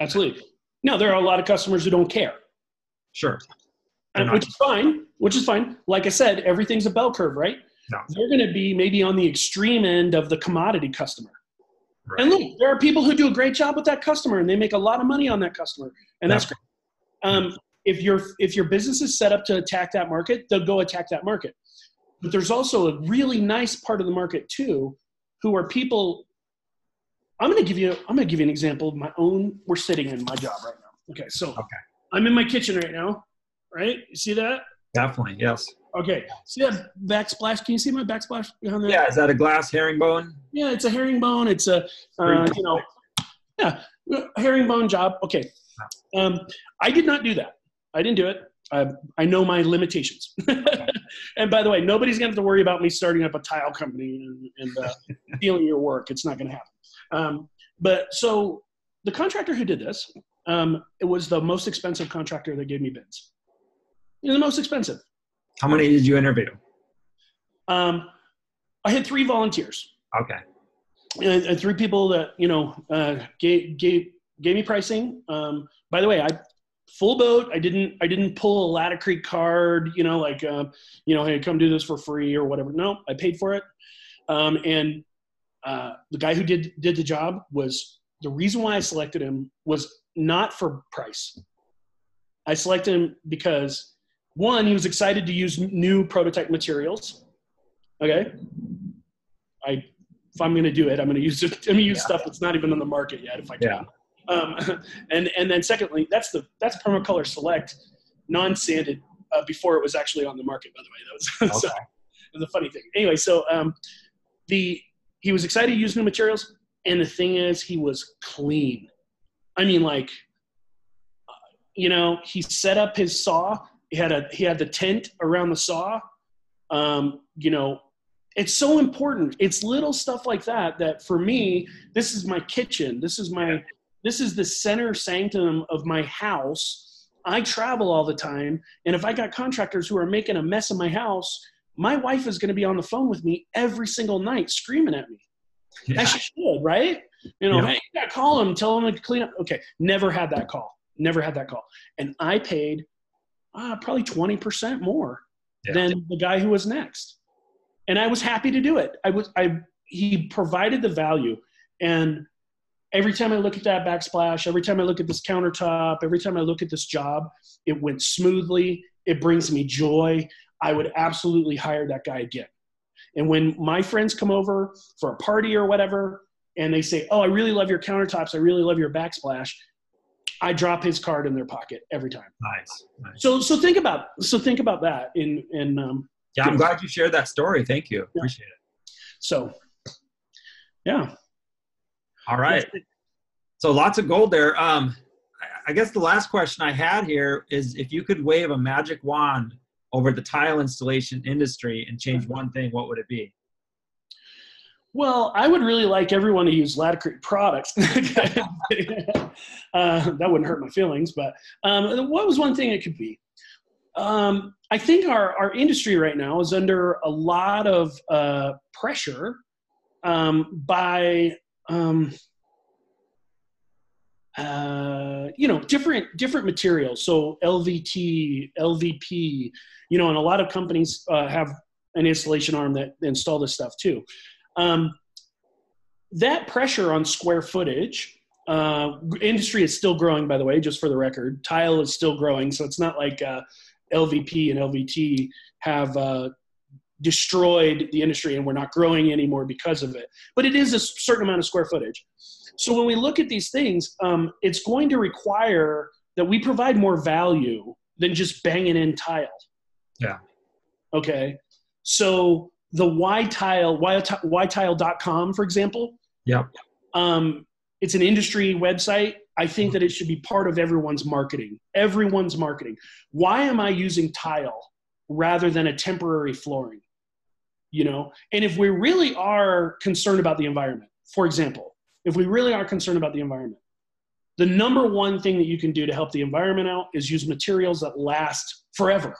Absolutely. Now there are a lot of customers who don't care, Sure. and, which is fine. Which is fine. Like I said, everything's a bell curve, right? No. They're going to be maybe on the extreme end of the commodity customer. Right. And look, there are people who do a great job with that customer, and they make a lot of money on that customer, and that's great. Um, if your if your business is set up to attack that market, they'll go attack that market. But there's also a really nice part of the market too, who are people. I'm going to give you. I'm going to give you an example of my own. We're sitting in my job right now. Okay, so Okay. I'm in my kitchen right now. Right, you see that? Definitely. Yes. Okay, see that backsplash? Can you see my backsplash behind there? Yeah. Is that a glass herringbone? Yeah, it's a herringbone. It's a uh, you know, yeah, herringbone job. Okay, um, I did not do that. I didn't do it. I, I know my limitations. and by the way, nobody's gonna have to worry about me starting up a tile company and, and uh, stealing your work. It's not gonna happen. Um, but so the contractor who did this, um, it was the most expensive contractor that gave me bids. He's the most expensive. How many did you interview? Um, I had three volunteers. Okay. and, and three people that you know uh, gave gave gave me pricing. Um, by the way, I full boat. I didn't I didn't pull a Laticrete card. You know, like uh, you know, hey, come do this for free or whatever. No, I paid for it. Um, and uh, the guy who did did the job was the reason why I selected him was not for price. I selected him because one, he was excited to use new prototype materials. Okay. I if I'm going to do it, I'm going to use it. I'm going to use Yeah. stuff that's not even on the market yet, if I can. Yeah. Um, and and then secondly, that's the that's Permacolor Select, non-sanded uh, before it was actually on the market. By the way, that was so, Okay. it was a funny thing. Anyway, so um, the he was excited to use new materials, and the thing is, he was clean. I mean, like you know, he set up his saw. He had a he had the tent around the saw. Um, you know, it's so important. It's little stuff like that that for me, this is my kitchen. This is my this is the center sanctum of my house. I travel all the time, and if I got contractors who are making a mess in my house, my wife is going to be on the phone with me every single night screaming at me. Yeah. As she should, right? You know, yeah. hey, you got to call him, tell him to clean up. Okay, never had that call. Never had that call. And I paid uh, probably 20% more yeah. than the guy who was next. And I was happy to do it. I was, I, he provided the value. And every time I look at that backsplash, every time I look at this countertop, every time I look at this job, it went smoothly. It brings me joy. I would absolutely hire that guy again. And when my friends come over for a party or whatever, and they say, "Oh, I really love your countertops. I really love your backsplash," I drop his card in their pocket every time. Nice. nice. So so think about so think about that in in um, yeah. I'm glad you shared that story. Thank you. Yeah. Appreciate it. So yeah. All right. So lots of gold there. Um, I guess the last question I had here is if you could wave a magic wand over the tile installation industry and change one thing, what would it be? Well, I would really like everyone to use Laticrete products. uh, that wouldn't hurt my feelings, but um, what was one thing it could be? Um, I think our, our industry right now is under a lot of uh, pressure um, by um, uh, you know different different materials. So LVT, LVP, you know, and a lot of companies uh, have an installation arm that install this stuff too. Um, that pressure on square footage, uh, industry is still growing, by the way, just for the record. Tile is still growing, so it's not like uh, LVP and LVT have uh, destroyed the industry and we're not growing anymore because of it. But it is a certain amount of square footage. So when we look at these things, um, it's going to require that we provide more value than just banging in tile. Yeah. Okay. So the YTile, whytile.com, for example. Yeah. Um, it's an industry website. I think that it should be part of everyone's marketing. Everyone's marketing. Why am I using tile rather than a temporary flooring? You know, and if we really are concerned about the environment, for example, if we really are concerned about the environment, the number one thing that you can do to help the environment out is use materials that last forever,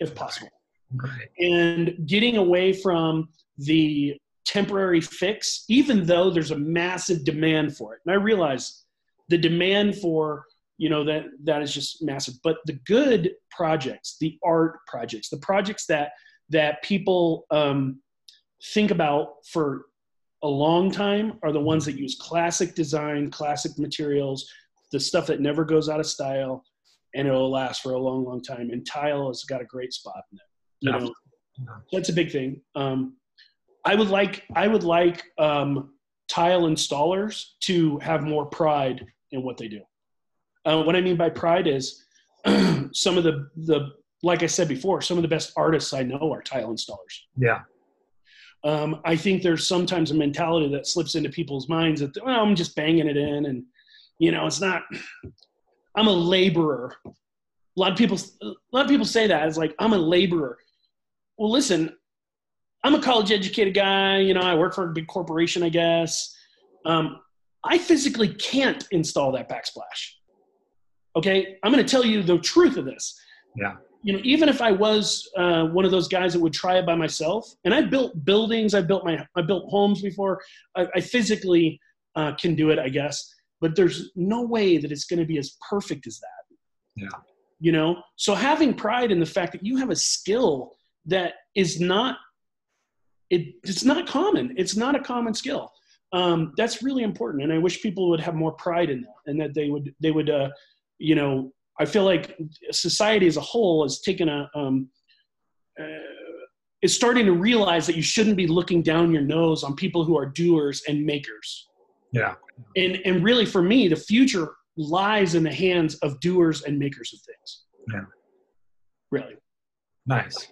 if possible. Right. And getting away from the temporary fix, even though there's a massive demand for it. And I realize the demand for you know that that is just massive but the good projects the art projects the projects that that people um, think about for a long time are the ones that use classic design classic materials the stuff that never goes out of style and it'll last for a long long time and tile has got a great spot in it you know, that's a big thing. Um, I would like I would like um, tile installers to have more pride in what they do. Uh, what I mean by pride is some of the the like I said before, some of the best artists I know are tile installers. Yeah. Um, I think there's sometimes a mentality that slips into people's minds that well, I'm just banging it in, and you know, it's not. I'm a laborer. A lot of people, a lot of people say that it's like I'm a laborer well, listen, I'm a college educated guy. You know, I work for a big corporation, I guess. Um, I physically can't install that backsplash. Okay, I'm going to tell you the truth of this. Yeah. You know, even if I was uh, one of those guys that would try it by myself, and I built buildings, I built my, I built homes before. I, I physically uh, can do it, I guess, but there's no way that it's going to be as perfect as that. Yeah. You know, so having pride in the fact that you have a skill that is not it, it's not common it's not a common skill um, that's really important and i wish people would have more pride in that and that they would they would uh, you know i feel like society as a whole has taken a um, uh, is starting to realize that you shouldn't be looking down your nose on people who are doers and makers yeah and and really for me the future lies in the hands of doers and makers of things yeah really nice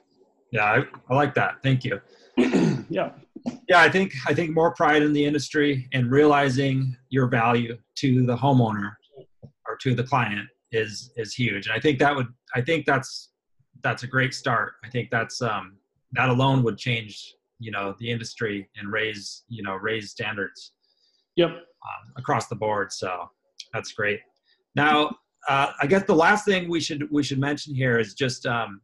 yeah, I, I like that. Thank you. yeah. Yeah, I think I think more pride in the industry and realizing your value to the homeowner or to the client is is huge. And I think that would I think that's that's a great start. I think that's um, that alone would change you know the industry and raise you know raise standards. Yep. Um, across the board. So that's great. Now, uh, I guess the last thing we should we should mention here is just um,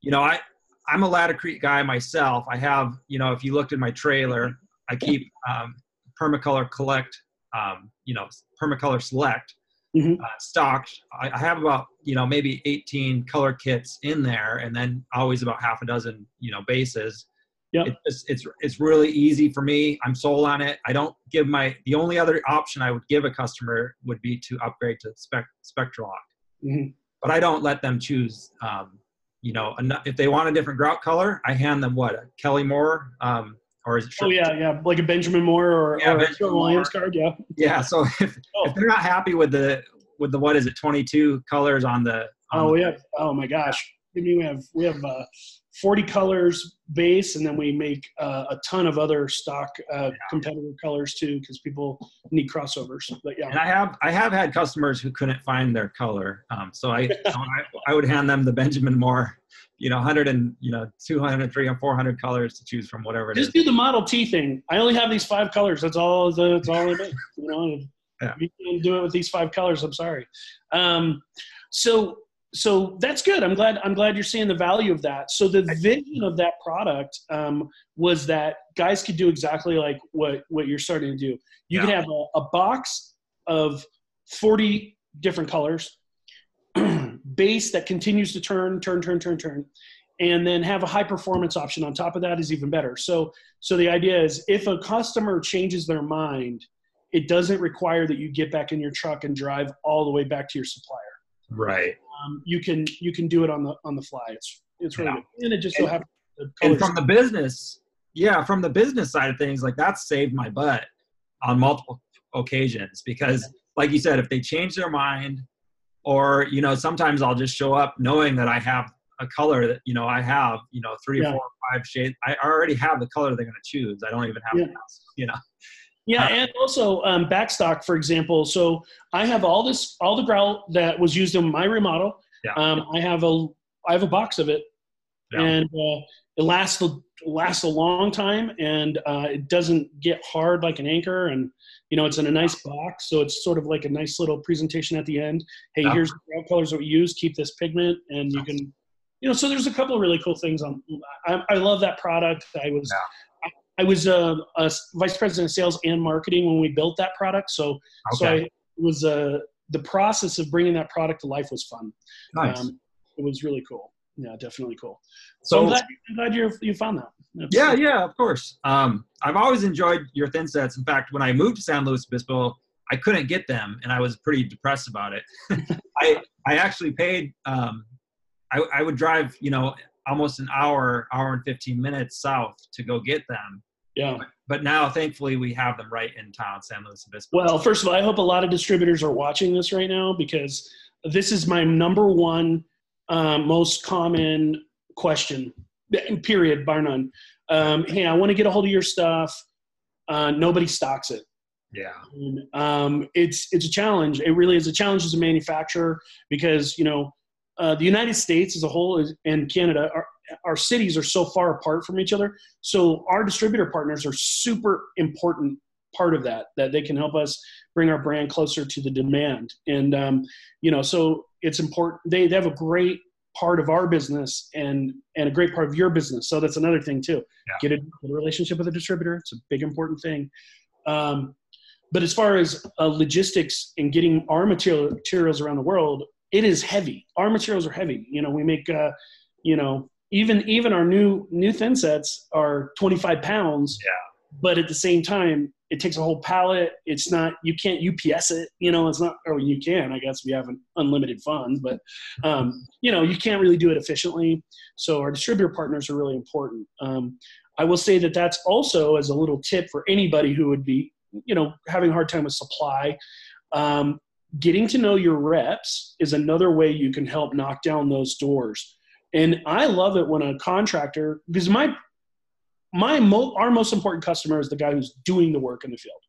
you know I I'm a Laticrete guy myself. I have you know if you looked at my trailer, I keep um, Permacolor Collect um, you know Permacolor Select Mhm. uh, stocked. I, I have about you know maybe 18 color kits in there, and then always about half a dozen you know bases. Yep. It just, it's it's really easy for me. I'm sold on it. I don't give my the only other option I would give a customer would be to upgrade to spec Spectralock, Mhm. but I don't let them choose. Um, you know, if they want a different grout color, I hand them what a Kelly Moore um, or is it? Oh yeah, yeah, like a Benjamin Moore or, Yeah, or Benjamin Williams card. Yeah. Yeah. So if, Oh. if they're not happy with the with the what is it 22 colors on the on Oh, the- have. Oh my gosh. I mean, we have we have uh, 40 colors base, and then we make uh, a ton of other stock uh, competitor colors too, because people need crossovers. But yeah And yeah, I have I have had customers who couldn't find their color, um, so I, so I I would hand them the Benjamin Moore, you know, 100 and you know 200, 300, 400 colors to choose from, whatever it is. just do the Model T thing. I only have these five colors. That's all. That's all it is. You know, Yeah. you can do it with these five colors. I'm sorry. Um, so so that's good. I'm glad. I'm glad you're seeing the value of that. So the vision of that product um, was that guys could do exactly like what what you're starting to do. You could have a, a box of 40 different colors, base that continues to turn, turn, turn, turn, turn, and then have a high performance option on top of that is even better. So so the idea is if a customer changes their mind, it doesn't require that you get back in your truck and drive all the way back to your supplier. Right. Um, you can you can do it on the on the fly. It's it's really Yeah. good. And it just so happens the And from the business, yeah, from the business side of things, like that's saved my butt on multiple occasions because, like you said, if they change their mind, or you know, sometimes I'll just show up knowing that I have a color that you know I have, you know, three Yeah. or four or five shades. I already have the color they're going to choose. I don't even have Yeah. to you know. Yeah, Uh, and also um, backstock, for example. So I have all this, all the grout that was used in my remodel. Yeah. Um, I have a, I have a box of it, Yeah. and uh, it lasts a lasts a long time, and uh, it doesn't get hard like an anchor, and you know it's in a nice box, so it's sort of like a nice little presentation at the end. Hey, Yeah. here's the colors that we use. Keep this pigment, and you can, you know. So there's a couple of really cool things on. I, I love that product. I was. I was a, a vice president of sales and marketing when we built that product. So, so I Okay. it was uh, the process of bringing that product to life was fun. nice. Um, it was really cool. Yeah, definitely cool. So, I'm glad, I'm glad you you found that. Yeah, yeah, of course. Um, I've always enjoyed your thin sets. In fact, when I moved to San Luis Obispo, I couldn't get them, and I was pretty depressed about it. I I actually paid. Um, I I would drive, you know, almost an hour, hour and fifteen minutes south to go get them. yeah. But now, thankfully, we have them right in town, San Luis Obispo. Well, first of all, I hope a lot of distributors are watching this right now because this is my number one um, most common question. Period, bar none. Um, hey, I want to get a hold of your stuff. Uh, nobody stocks it. yeah, um, it's it's a challenge. It really is a challenge as a manufacturer because you know uh, the United States as a whole is, and Canada, our, our cities are so far apart from each other. So our distributor partners are super important part of that. That they can help us bring our brand closer to the demand. And um, you know, so it's important. They they have a great part of our business and and a great part of your business. So that's another thing too. Yeah. Get, a, get a relationship with a distributor. It's a big important thing. Um, but as far as uh, logistics and getting our material, materials around the world, it is heavy. Our materials are heavy. You know, we make, uh, you know, even even our new new thin sets are 25 pounds. Yeah. But at the same time, it takes a whole pallet. It's not you can't UPS it. You know, it's not. Or you can, I guess, we have an unlimited funds, but um, you know, you can't really do it efficiently. So our distributor partners are really important. Um, I will say that that's also as a little tip for anybody who would be, you know, having a hard time with supply. Um, getting to know your reps is another way you can help knock down those doors. And I love it when a contractor, because my my mo- our most important customer is the guy who's doing the work in the field.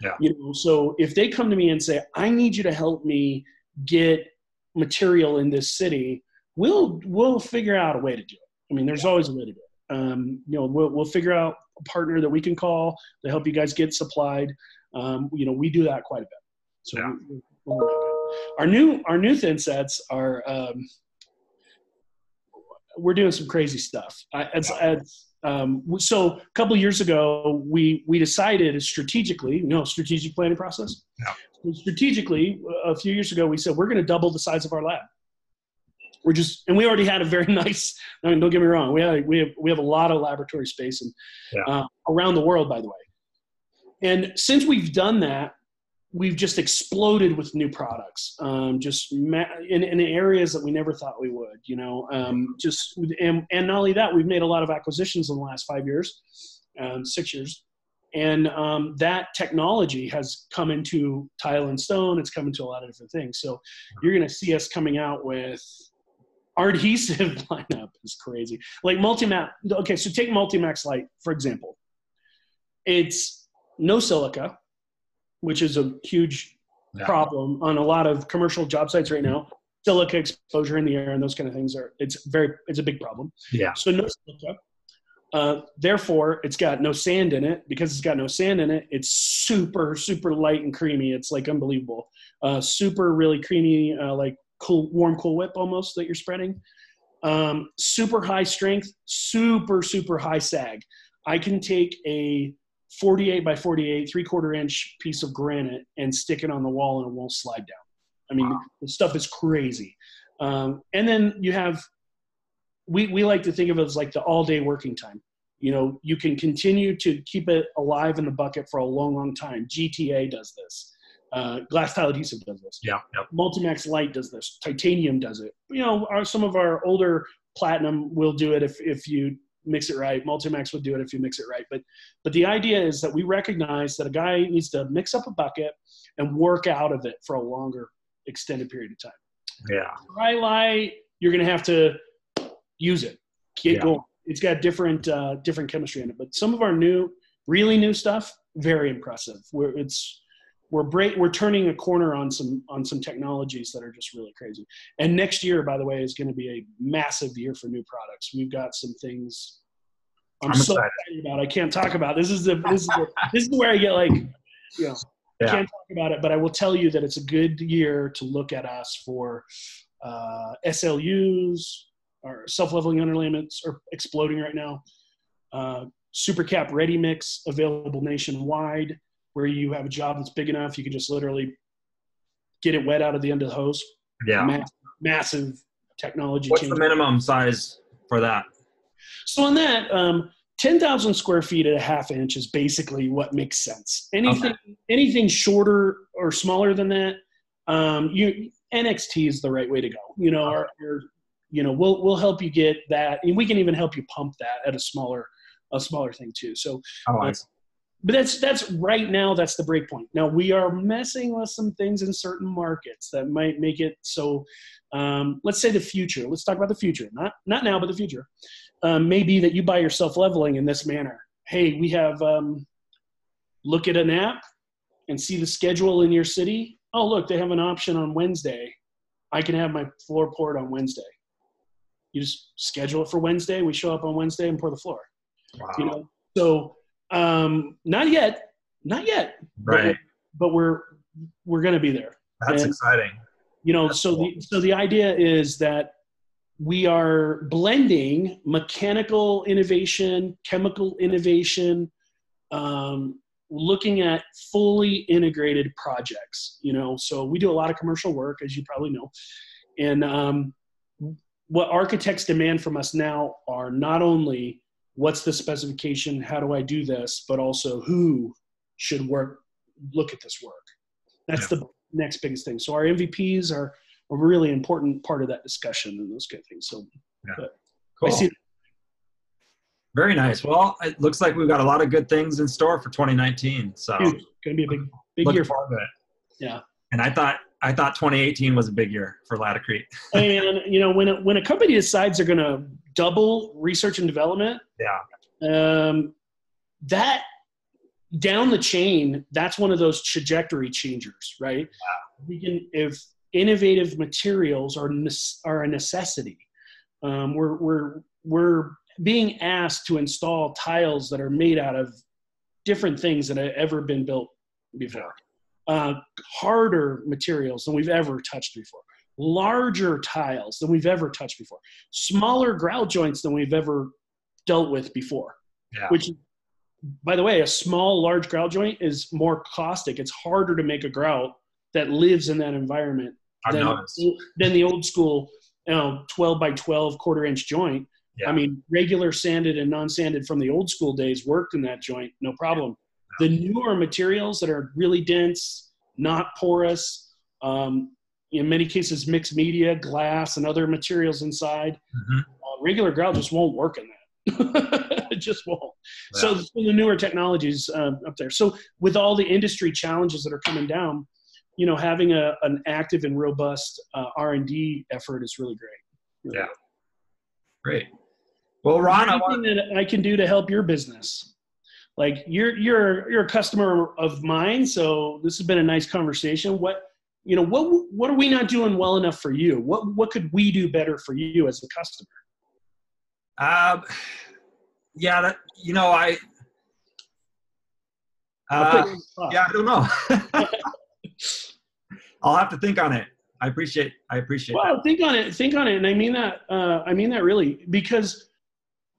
Yeah. You know, so if they come to me and say, "I need you to help me get material in this city, we'll we'll figure out a way to do it. I mean, there's always a way to do it. Um, you know, we'll we'll figure out a partner that we can call to help you guys get supplied. Um, you know, we do that quite a bit. So Yeah. we, we're really good. our new our new thin sets are um, we're doing some crazy stuff. I, it's, it's, um, so a couple years ago, we we decided strategically, you know, strategic planning process. Yeah. Strategically, a few years ago, we said we're going to double the size of our lab. We're just, and we already had a very nice. I mean, don't get me wrong, we have we have we have a lot of laboratory space and Yeah. uh, around the world, by the way. And since we've done that, we've just exploded with new products um, just ma- in, in areas that we never thought we would you know um, just and, and not only that we've made a lot of acquisitions in the last five years um, six years. And um, that technology has come into tile and stone. It's come into a lot of different things. So you're going to see us coming out with our adhesive lineup is crazy. Like multimax okay so take Multimax Lite for example. It's no silica which is a huge Yeah. problem on a lot of commercial job sites right now. Silica exposure in the air and those kind of things are it's very it's a big problem. Yeah. So no silica. Uh, therefore, it's got no sand in it. Because it's got no sand in it, it's super super light and creamy. It's like unbelievable. Uh, super really creamy, uh, like cool warm cool whip almost that you're spreading. Um, super high strength, super super high sag. I can take a 48 by 48, three quarter inch piece of granite and stick it on the wall and it won't slide down. I mean, the stuff is crazy. Um, and then you have, we, we like to think of it as like the all day working time. You know, you can continue to keep it alive in the bucket for a long, long time. GTA does this. Uh, glass tile adhesive does this. Yeah. Multimax Lite does this. Titanium does it. You know, our, some of our older platinum will do it if, if you mix it right. Multimax would do it if you mix it right. But but the idea is that we recognize that a guy needs to mix up a bucket and work out of it for a longer extended period of time. Yeah. Tri-Lite, you're gonna have to use it. Get Yeah. going. It's got different uh, different chemistry in it. But some of our new, really new stuff, very impressive. We're it's we're break, we're turning a corner on some on some technologies that are just really crazy. And next year, by the way, is going to be a massive year for new products. We've got some things. I'm, I'm so excited. excited about. I can't talk about this. Is the this is the, this is where I get like, you know, I can't talk about it. But I will tell you that it's a good year to look at us for uh, SLUs or self-leveling underlayments are exploding right now. Uh, Supercap ready mix available nationwide where you have a job that's big enough you can just literally get it wet out of the end of the hose. Yeah. Ma- massive technology What's change. the minimum size for that? so on that um, 10000 square feet at a half inch is basically what makes sense. Anything anything shorter or smaller than that um, you nxt is the right way to go. You know our, our you know we'll we'll help you get that and we can even help you pump that at a smaller a smaller thing too. So Oh, Uh, but that's that's right now that's the break point. Now we are messing with some things in certain markets that might make it so um, let's say the future let's talk about the future. Not not now but the future. Um, maybe that you buy yourself leveling in this manner. Hey we have um, look at an app and see the schedule in your city. Oh look they have an option on wednesday. I can have my floor poured on wednesday. You just schedule it for wednesday. We show up on wednesday and pour the floor. Wow. you know? So um not yet not yet but right. we're- but we're we're going to be there That's and- exciting. you know That's so cool. the so the idea is that we are blending mechanical innovation chemical innovation um, looking at fully integrated projects you know so we do a lot of commercial work as you probably know and um, what architects demand from us now are not only what's the specification how do i do this but also who should work look at this work that's the next biggest thing so our mvps are a really important part of that discussion and those kind of things so Cool. i see Very nice. Well, it looks like we've got a lot of good things in store for 2019. So huge. going to be a big big year for it. Yeah. And I thought I thought 2018 was a big year for Laticrete. and you know when a, when a company decides they're going to double research and development Yeah. um, that down the chain that's one of those trajectory changers right we can if innovative materials are are a necessity. Um, we're we're we're being asked to install tiles that are made out of different things that have ever been built before. Uh, harder materials than we've ever touched before. Larger tiles than we've ever touched before. Smaller grout joints than we've ever dealt with before. Yeah. Which, by the way, a small, large grout joint is more caustic. It's harder to make a grout that lives in that environment than, than the old school, you know, 12 by 12 quarter inch joint. Yeah. I mean, regular sanded and non-sanded from the old school days worked in that joint, no problem. The newer materials that are really dense, not porous, um, in many cases mixed media, glass, and other materials inside, Mhm. uh, regular grout just won't work in that. it just won't. So, so the newer technologies um, up there. So with all the industry challenges that are coming down, you know, having a, an active and robust uh, R and D effort is really great. Really Yeah. Great. Well, Ron, I want, anything that I can do to help your business. Like you're you're you're a customer of mine, so this has been a nice conversation. What you know, what what are we not doing well enough for you? What what could we do better for you as a customer? um, yeah, that, you know, I, uh, put you on the spot. yeah, I don't know. I'll have to think on it. I appreciate, I appreciate that. Well, think on it. Think on it, and I mean that. Uh, I mean that really because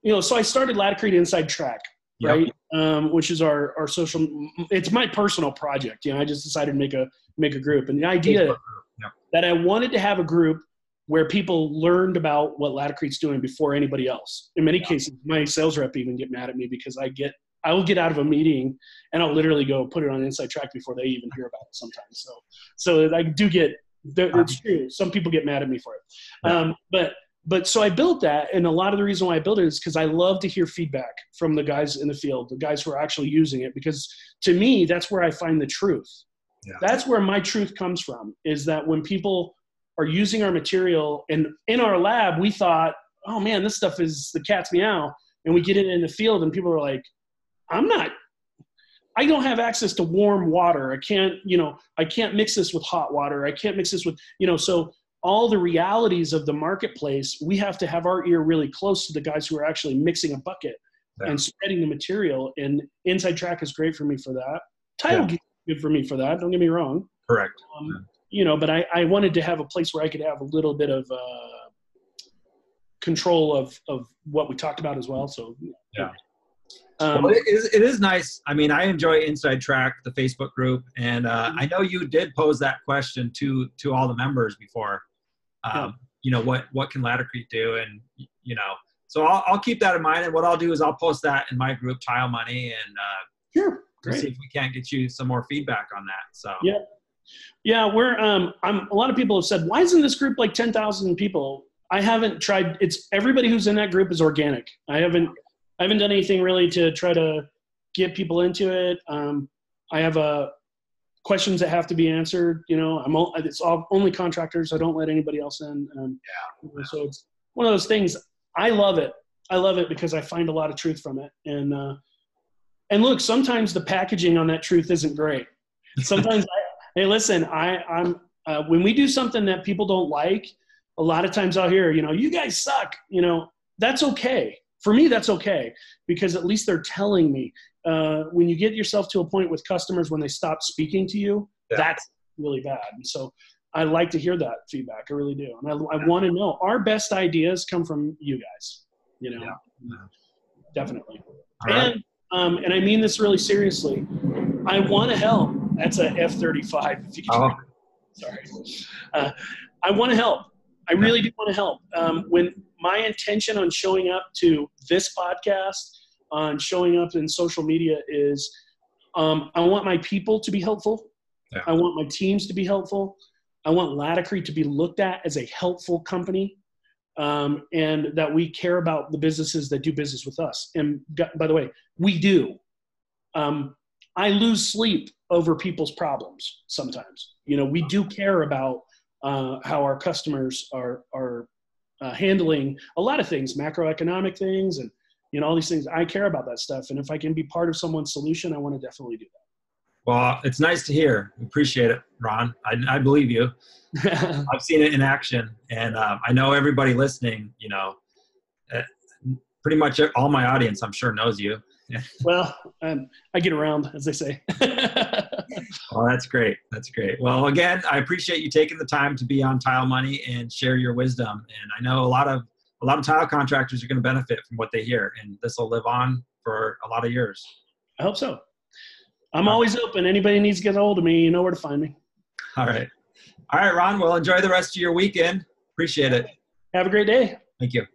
you know. So I started Laticrete Inside Track, Yep. Um, which is our our social. It's my personal project. You know, I just decided to make a make a group, and the idea. Yep. that I wanted to have a group where people learned about what Laticrete's doing before anybody else. In many cases, my sales rep even get mad at me because I get I will get out of a meeting and I'll literally go put it on Inside Track before they even hear about it sometimes. So so I do get it's true. Some people get mad at me for it. Um, but but so I built that, and a lot of the reason why I built it is because I love to hear feedback from the guys in the field, the guys who are actually using it. Because to me, that's where I find the truth. Yeah. That's where my truth comes from. Is that when people are using our material, and in our lab, we thought, oh man, this stuff is the cat's meow, and we get it in the field, and people are like, I'm not. I don't have access to warm water. I can't, you know, I can't mix this with hot water. I can't mix this with, you know, so all the realities of the marketplace, we have to have our ear really close to the guys who are actually mixing a bucket Yeah. and spreading the material. And Inside Track is great for me for that. Title Yeah. is good for me for that. Don't get me wrong. Correct. Um, you know, but I, I wanted to have a place where I could have a little bit of uh, control of, of what we talked about as well. So, Yeah. Um, well, it is, it is nice. I mean, I enjoy Inside Track, the Facebook group, and uh, Mm-hmm. I know you did pose that question to to all the members before. Um, Yeah. You know, what what can Laticrete do, and you know, so I'll, I'll keep that in mind. And what I'll do is I'll post that in my group, Tile Money, and uh, sure. we'll see if we can't get you some more feedback on that. So Yeah. Yeah, we're um I'm a lot of people have said, why isn't this group like ten thousand people? I haven't tried it's everybody who's in that group is organic. I haven't I haven't done anything really to try to get people into it. Um I have uh questions that have to be answered, you know, I'm all, it's all only contractors. I don't let anybody else in. Um yeah. so it's one of those things I love it. I love it because I find a lot of truth from it. And uh and look, sometimes the packaging on that truth isn't great. Sometimes I, hey, listen, I, I'm uh, when we do something that people don't like, a lot of times I'll hear, you know, you guys suck. You know, that's okay. For me, that's okay because at least they're telling me. Uh, when you get yourself to a point with customers when they stop speaking to you, Yeah. that's really bad. And so I like to hear that feedback. I really do. And I, I want to know our best ideas come from you guys, you know, Yeah. definitely. right. And um, and I mean this really seriously. I want to help. That's a F thirty five. If you Oh, Sorry. Uh, I want to help. I really do want to help. Um, when my intention on showing up to this podcast, on showing up in social media is, um, I want my people to be helpful. Yeah. I want my teams to be helpful. I want Laticrete to be looked at as a helpful company, um, and that we care about the businesses that do business with us. And by the way, we do. Um, I lose sleep over people's problems sometimes. You know, we do care about uh, how our customers are are uh, handling a lot of things, macroeconomic things, and you know all these things. I care about that stuff, and if I can be part of someone's solution, I want to definitely do that. Well, it's nice to hear. Appreciate it, Ron. I, I believe you. I've seen it in action, and um, I know everybody listening. You know, uh, pretty much all my audience, I'm sure, knows you. Well, um, I get around, as they say. well, that's great. That's great. Well, again, I appreciate you taking the time to be on Tile Money and share your wisdom. And I know a lot of a lot of tile contractors are going to benefit from what they hear, and this will live on for a lot of years. I hope so. I'm always open. Anybody needs to get a hold of me, you know where to find me. All right. All right, Ron. Well, enjoy the rest of your weekend. Appreciate it. Have a great day. Thank you.